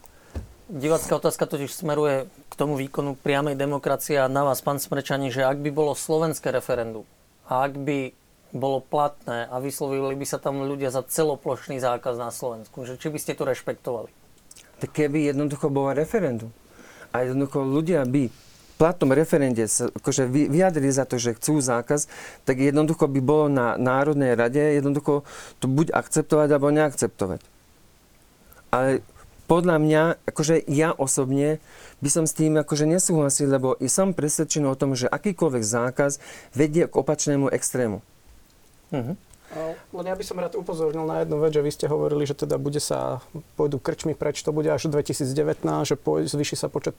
divácká otázka totiž smeruje k tomu výkonu priamej demokracie a na vás, pán Smrečani, že ak by bolo slovenské referendum a ak by bolo platné a vyslovili by sa tam ľudia za celoplošný zákaz na Slovensku, že či by ste to rešpektovali? Tak keby jednoducho bolo referendum a jednoducho ľudia by platnom referende sa akože vyjadrili za to, že chcú zákaz, tak jednoducho by bolo na Národnej rade jednoducho to buď akceptovať alebo neakceptovať. Ale podľa mňa, akože ja osobne by som s tým akože nesúhlasil, lebo som presvedčený o tom, že akýkoľvek zákaz vedie k opačnému extrému. Uh-huh. Len ja by som rád upozornil na jednu vec, že vy ste hovorili, že teda bude sa, pôjdu krčmi preč, to bude až 2019, že zvýši sa počet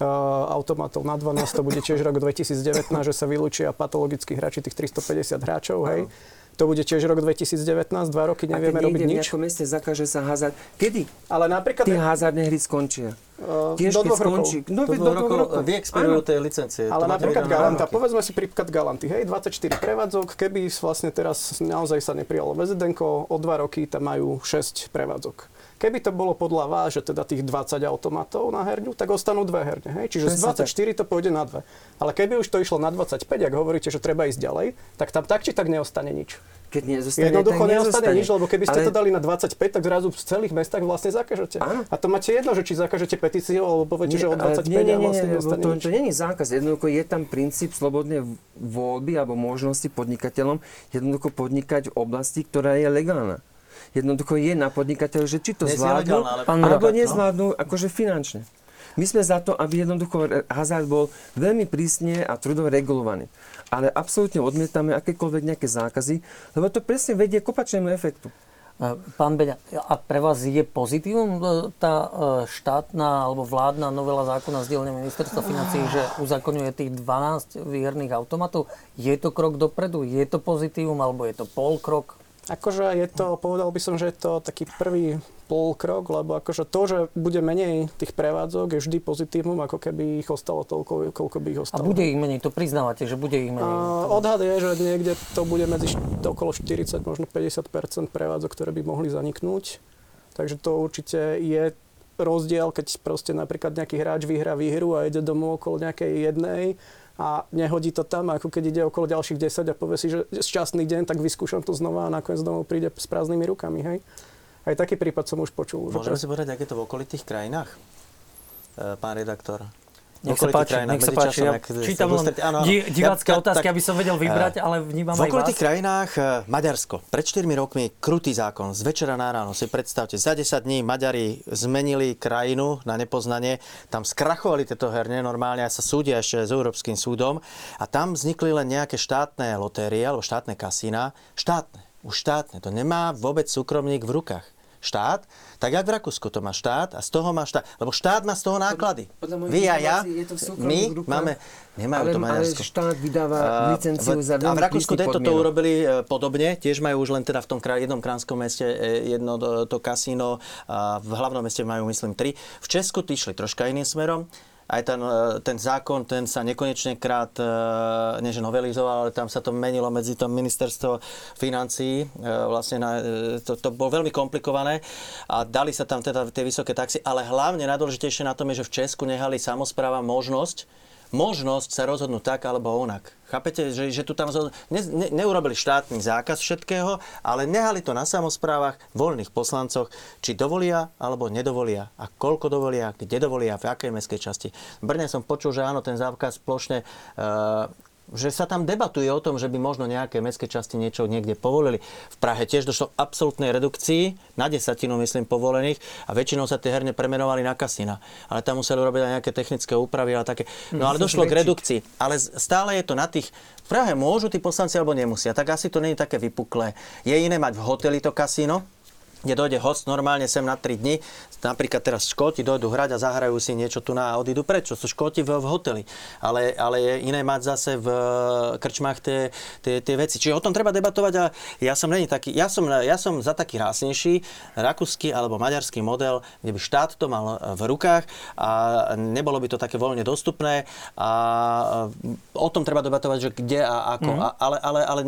uh, automatov na 12, to bude tiež rok 2019, že sa vylúčia patologickí hráči, tých 350 hráčov, hej. Uh-huh to bude tiež rok 2019, dva roky nevieme robiť nič. A keď meste zakáže sa hazard, kedy Ale napríklad... tie hazardné hry skončia? Uh, Tiež, do dvoch skončí, rokov. No, do, do dvoch rokov. Vy expirujú tej licencie. Ale napríklad Galanta, povedzme si príklad Galanty, hej, 24 prevádzok, keby vlastne teraz naozaj sa neprijalo VZDNko, o dva roky tam majú 6 prevádzok. Keby to bolo podľa vás, že teda tých 20 automatov na herňu, tak ostanú dve herne. Hej? Čiže z 24 to pôjde na dve. Ale keby už to išlo na 25, ak hovoríte, že treba ísť ďalej, tak tam tak či tak neostane nič. Keď nezostane, Jednoducho tak neostane nič, lebo keby ste ale... to dali na 25, tak zrazu v celých mestách vlastne zakažete. Áno. A to máte jedno, že či zakažete petíciu, alebo poviete, že o 25 nie, nie, nie, vlastne nie, neostane to, nič. to nie je zákaz. Jednoducho je tam princíp slobodnej voľby alebo možnosti podnikateľom jednoducho podnikať v oblasti, ktorá je legálna jednoducho je na podnikateľ, že či to zvládnu, alebo no. nezvládnu akože finančne. My sme za to, aby jednoducho hazard bol veľmi prísne a trudovo regulovaný. Ale absolútne odmietame akékoľvek nejaké zákazy, lebo to presne vedie k opačnému efektu. Pán Beňa, a pre vás je pozitívum e, tá štátna alebo vládna novela zákona z dielne ministerstva financí, že uzakonuje tých 12 výherných automatov? Je to krok dopredu? Je to pozitívum alebo je to pol krok? Akože je to, povedal by som, že je to taký prvý pol krok, lebo akože to, že bude menej tých prevádzok, je vždy pozitívum, ako keby ich ostalo toľko, koľko by ich A ostalo. bude ich menej, to priznávate, že bude ich menej. A odhad je, že niekde to bude medzi okolo 40, možno 50% prevádzok, ktoré by mohli zaniknúť. Takže to určite je rozdiel, keď proste napríklad nejaký hráč vyhrá výhru a ide domov okolo nejakej jednej a nehodí to tam, ako keď ide okolo ďalších 10 a povie si, že šťastný deň, tak vyskúšam to znova a nakoniec domov príde s prázdnymi rukami, hej. Aj taký prípad som už počul. že Môžeme pres- si povedať, aké to v okolitých krajinách? E, Pán redaktor. Nech V sa okolitých páči, krajinách, nech sa páči. Ja čítam len áno, di- divácké Ja- otázky, tak- aby som vedel vybrať, ale vnímam V aj okolitých vás. krajinách, e, Maďarsko, pred 4 rokmi krutý zákon, z večera na ráno, si predstavte, za 10 dní Maďari zmenili krajinu na nepoznanie, tam skrachovali tieto herne normálne a sa súdia ešte s Európskym súdom. A tam vznikli len nejaké štátne lotérie alebo štátne kasína, štátne, už štátne, to nemá vôbec súkromník v rukách. Štát, tak jak v Rakúsku to má štát a z toho má štát, lebo štát má z toho náklady. Vy a ja, my rukách, máme, nemajú ale, to Maďarsko. Ale štát vydáva A licenciu za A veľmi v Rakúsku tento to urobili e, podobne, tiež majú už len teda v tom kraj, jednom kránskom meste e, jedno to, to kasíno, a v hlavnom meste majú myslím tri. V Česku išli troška iným smerom. Aj ten, e, ten zákon, ten sa nekonečne krát, e, nie že novelizoval, ale tam sa to menilo medzi tom ministerstvo financií. e, Vlastne na, to, to bolo veľmi komplikované a dali sa tam teda tie vysoké taxy, ale hlavne najdôležitejšie na tom je, že v Česku nehali samozpráva možnosť možnosť sa rozhodnúť tak alebo onak. Chápete, že, že tu tam zo- ne, ne, neurobili štátny zákaz všetkého, ale nehali to na samozprávach, voľných poslancoch, či dovolia alebo nedovolia a koľko dovolia, kde dovolia, v akej mestskej časti. V Brne som počul, že áno, ten zákaz plošne e, že sa tam debatuje o tom, že by možno nejaké mestské časti niečo niekde povolili. V Prahe tiež došlo k absolútnej redukcii, na desatinu myslím povolených a väčšinou sa tie herne premenovali na kasína. Ale tam museli robiť aj nejaké technické úpravy a také. No ale došlo k redukcii. Ale stále je to na tých... V Prahe môžu tí poslanci alebo nemusia, tak asi to nie je také vypuklé. Je iné mať v hoteli to kasíno, kde dojde host normálne sem na 3 dni. Napríklad teraz Škóti dojdú hrať a zahrajú si niečo tu na a odídu prečo. Sú Škóti v, v hoteli. Ale, ale je iné mať zase v krčmách tie, tie, tie veci. Čiže o tom treba debatovať a ja som není taký, ja som, ja som za taký rásnejší rakúsky alebo maďarský model, kde by štát to mal v rukách a nebolo by to také voľne dostupné a o tom treba debatovať, že kde a ako. Mm. A, ale, ale, ale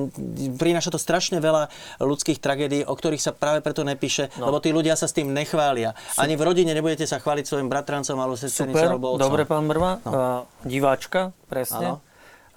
prináša to strašne veľa ľudských tragédií, o ktorých sa práve preto nepíše, no. lebo tí ľudia sa s tým nechvália. Super. Ani v rodine nebudete sa chváliť svojim bratrancom alebo sesternicou Super, alebo otcom. dobre pán Brva. No. Diváčka, presne. Áno.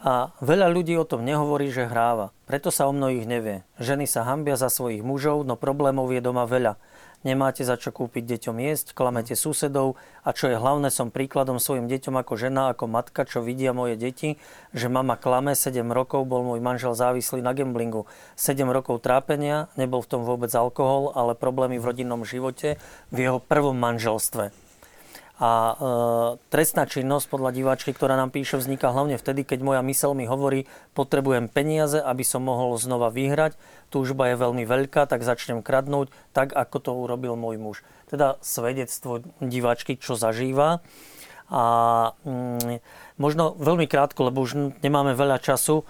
A veľa ľudí o tom nehovorí, že hráva. Preto sa o mnohých nevie. Ženy sa hambia za svojich mužov, no problémov je doma veľa. Nemáte za čo kúpiť deťom jesť, klamete susedov a čo je hlavné, som príkladom svojim deťom ako žena, ako matka, čo vidia moje deti, že mama klame, 7 rokov bol môj manžel závislý na gamblingu. 7 rokov trápenia, nebol v tom vôbec alkohol, ale problémy v rodinnom živote v jeho prvom manželstve. A e, trestná činnosť podľa diváčky, ktorá nám píše, vzniká hlavne vtedy, keď moja mysel mi hovorí, potrebujem peniaze, aby som mohol znova vyhrať. Túžba je veľmi veľká, tak začnem kradnúť, tak ako to urobil môj muž. Teda svedectvo diváčky, čo zažíva. A mm, možno veľmi krátko, lebo už nemáme veľa času.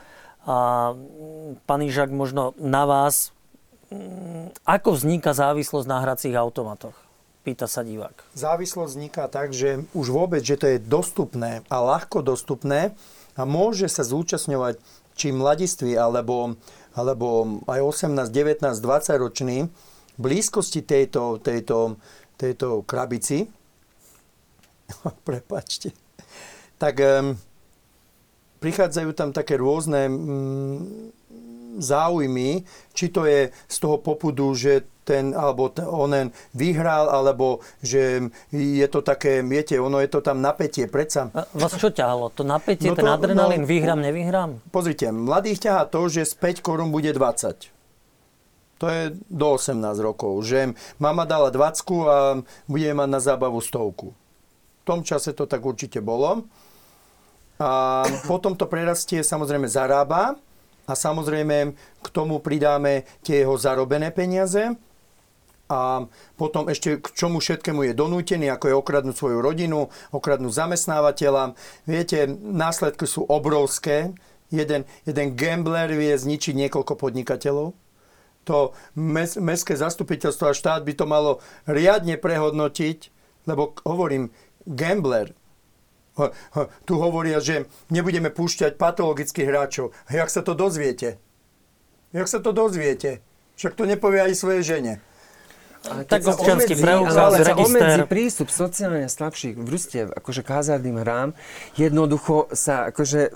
A mm, pán Ižak, možno na vás, mm, ako vzniká závislosť na hracích automatoch? Pýta sa divák. Závislosť vzniká tak, že už vôbec, že to je dostupné a ľahko dostupné a môže sa zúčastňovať či mladiství, alebo, alebo aj 18, 19, 20 roční v blízkosti tejto, tejto, tejto krabici, prepačte, tak um, prichádzajú tam také rôzne um, záujmy, či to je z toho popudu, že ten alebo ten, onen vyhral, alebo že je to také, viete, ono je to tam napätie, predsa. A vás čo ťahalo? To napätie, No ten to- adrenalín, no- vyhrám, nevyhrám? Pozrite, mladých ťahá to, že z 5 korún bude 20. To je do 18 rokov. Že mama dala 20 a bude mať na zábavu stovku. V tom čase to tak určite bolo. A potom to prerastie, samozrejme zarába a samozrejme k tomu pridáme tie jeho zarobené peniaze a potom ešte k čomu všetkému je donútený, ako je okradnúť svoju rodinu, okradnúť zamestnávateľa. Viete, následky sú obrovské. Jeden, jeden gambler vie zničiť niekoľko podnikateľov. to mes, mestské zastupiteľstvo a štát by to malo riadne prehodnotiť, lebo hovorím, gambler, tu hovoria, že nebudeme púšťať patologických hráčov. Jak sa to dozviete? Jak sa to dozviete? Však to nepovie aj svojej žene. Ale Tak obmedzí- preukaz, register. prístup sociálne slabších vrstiev, akože k hazardným hrám, jednoducho sa akože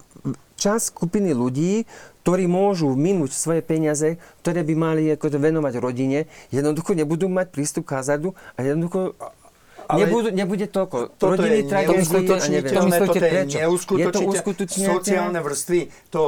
čas skupiny ľudí, ktorí môžu minúť svoje peniaze, ktoré by mali ako to venovať rodine, jednoducho nebudú mať prístup k hazardu a jednoducho Ale nebudú, nebude toľko. Toto Rodiny je neuskutočniteľné, toto je prečo. Je to neuskutočniteľné. uskutočniteľné? Sociálne vrstvy, to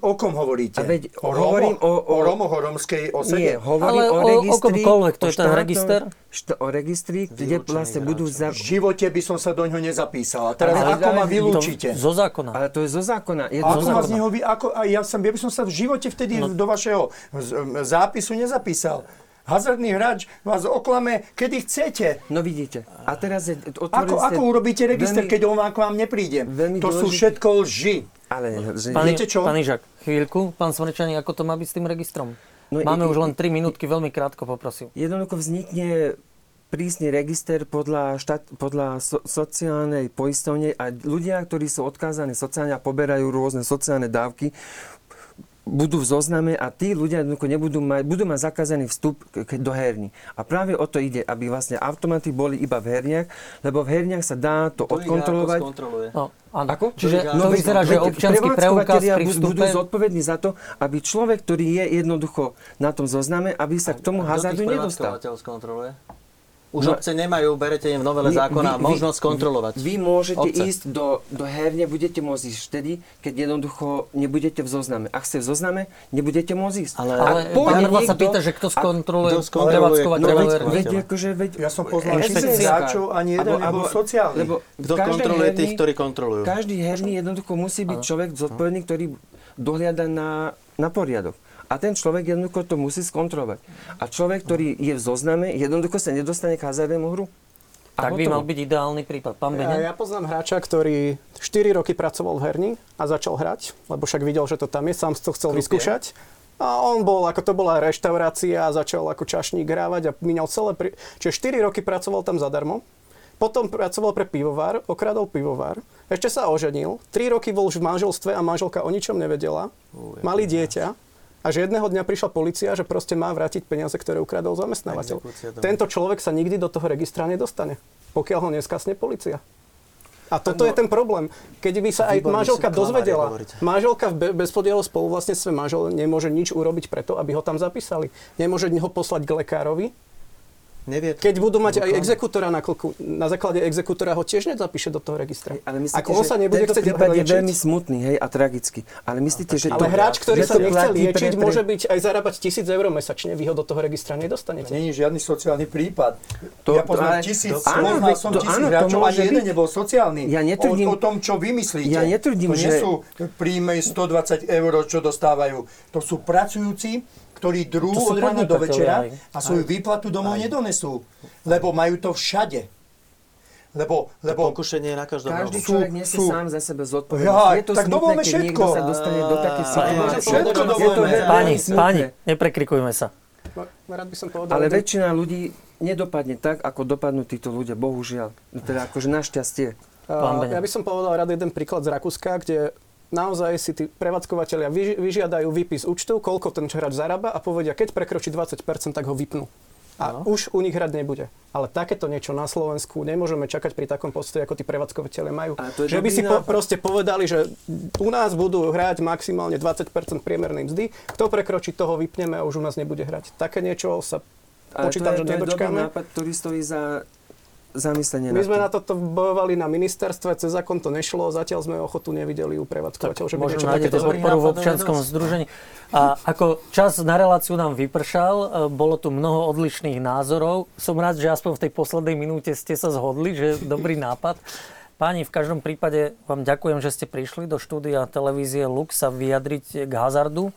o kom hovoríte? A veď o, hovorím o- o- o Rómoch, o rómskej osede? Nie, hovorím Ale o o- o registri. komkoľvek, to je ten register? Št- o registri, kde vlastne budú... Za... V živote by som sa do ňoho nezapísal. A teraz Ale- ako ma ale- vylúčite? To zo zákona. Ale to je zo zákona. Je Ako zo ma z zákona. neho vy, ako, a ja, som, ja by som sa v živote vtedy No. do vašeho zápisu nezapísal. Hazardný hráč vás oklame, kedy chcete. No vidíte. A teraz je, Ako, ste ako urobíte register, veľmi- keď on vám k vám nepríde? veľmi To sú dôležité- všetko lži. Ale, Pán, Viete čo? pán Ižak, chvíľku. Pán Smrečaný, ako to má byť s tým registrom? No, Máme i- už len 3 minútky, veľmi krátko poprosím. jednoducho vznikne prísny register podľa, štát, podľa so, sociálnej poistovne a ľudia, ktorí sú odkázaní sociálne a poberajú rôzne sociálne dávky, budú v zozname a tí ľudia jednoducho nebudú mať, budú mať zakázaný vstup do herní. A práve o to ide, aby vlastne automaty boli iba v herniach, lebo v herniach sa dá to odkontrolovať. No, áno. Ako? Čiže No, to vyzerá, že veď občiansky preukaz pri budú- zodpovední za to, aby človek, ktorý je jednoducho na tom zozname, aby sa k tomu hazardu nedostal. skontroluje? Už No- obce nemajú, berete im v novele Vy- zákona vy- vy- možnosť kontrolovať. Vy môžete Obce. ísť do, do herne, budete môcť ísť vtedy, keď jednoducho nebudete v zozname. Ak ste v zozname, nebudete môcť ísť. Ale- Ale pán Rva sa niekto- píta, že kto skontroluje prevádzkovateľa No veď, herní. veď, akože, veď, Ja som poznal existuje všetkých taká- hráčov, ani jeden nebol sociálny. Lebo Kto kontroluje herni- tých, ktorí kontrolujú? Každý herný jednoducho musí byť človek zodpovedný, ktorý dohliada na, na poriadok. A ten človek jednoducho to musí skontrolovať. A človek, ktorý je v zozname, jednoducho sa nedostane k hazardnému hru. A Tak by mal byť ideálny prípad. Pán Ja, ja poznám hráča, ktorý 4 roky pracoval v herni a začal hrať, lebo však videl, že to tam je, sám to chcel vyskúšať. A on bol, ako to bola reštaurácia a začal ako čašník grávať a míňal celé... Pri... Čiže 4 roky pracoval tam zadarmo. Potom pracoval pre pivovár, okradol pivovár. Ešte sa oženil. 3 roky bol už v manželstve a manželka o ničom nevedela. Mali dieťa. A že jedného dňa prišla policia, že proste má vrátiť peniaze, ktoré ukradol zamestnávateľ. Tento človek sa nikdy do toho registra nedostane, pokiaľ ho neskasne policia. A toto je ten problém. Keď by sa aj manželka dozvedela, manželka v be- bezpodielu spoluvlastníctve manžel nemôže nič urobiť preto, aby ho tam zapísali. Nemôže ho poslať k lekárovi. Nevie to. Keď budú mať aj exekútora na klku, na základe exekútora ho tiež nezapíše do toho registra. Ale myslíte, Ak on sa nebude chcieť prípad je liečiť, veľmi smutný, hej, a tragický. Ale myslíte, že ale to, hráč, ktorý že sa to nechce liečiť, pre- pre- môže byť aj zarábať tisíc eur mesačne, vy ho do toho registra nedostanete. Není žiadny sociálny prípad. To- ja poznám ale- tisíc, to- áno, poznal som to- tisíc áno, to hráčov, ani jeden nebol sociálny. Ja netvrdím- o, o tom, čo vymyslíte. Ja netvrdím, to nie že- sú príjmy 120 eur, čo dostávajú. To sú pracujúci, ktorí To sú od rána do večera aj. a svoju výplatu domov nedonesú. Lebo majú to všade. Lebo, lebo Pokušenie je na každom Každý rohu. sú- človek nesie sú- sám za sebe zodpovednosť. Ja, je to tak smutné, keď všetko. niekto sa dostane do takej Á, situácie. všetko to veľmi Páni, páni, neprekrikujme sa. No, Rád by som povedal, Ale väčšina ľudí nedopadne tak, ako dopadnú títo ľudia, bohužiaľ. Teda akože našťastie. Uh, ja by som povedal rád jeden príklad z Rakúska, kde naozaj si tí prevádzkovateľia vyži- vyžiadajú výpis účtu, koľko ten hráč zarába a povedia, keď prekročí 20%, tak ho vypnú. A už u nich hrať nebude. Ale takéto niečo na Slovensku nemôžeme čakať pri takom postoji, ako tí prevádzkovateľia majú. Že by si po, proste povedali, že u nás budú hrať maximálne 20% priemernej mzdy, kto prekročí, toho vypneme a už u nás nebude hrať. Také niečo sa počítam, že to je dobrý nedočkáme. nápad, ktorý stojí za zamyslenie. My sme tým. na toto bojovali na ministerstve, cez zákon to nešlo, zatiaľ sme ochotu nevideli u prevádzkovateľov, že by niečo takéto podporu v občianskom združení. A ako čas na reláciu nám vypršal, e, bolo tu mnoho odlišných názorov. Som rád, že aspoň v tej poslednej minúte ste sa zhodli, že je dobrý nápad. Páni, v každom prípade vám ďakujem, že ste prišli do štúdia televízie Lux sa vyjadriť k hazardu.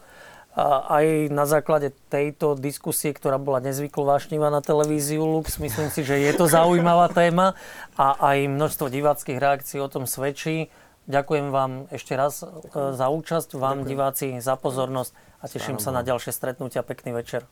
A aj na základe tejto diskusie, ktorá bola nezvyklo vášnivá na televíziu Lux, myslím si, že je to zaujímavá téma a aj množstvo diváckých reakcií o tom svedčí. Ďakujem vám ešte raz e, za účasť, vám diváci za pozornosť a teším sa na ďalšie stretnutia. Pekný večer.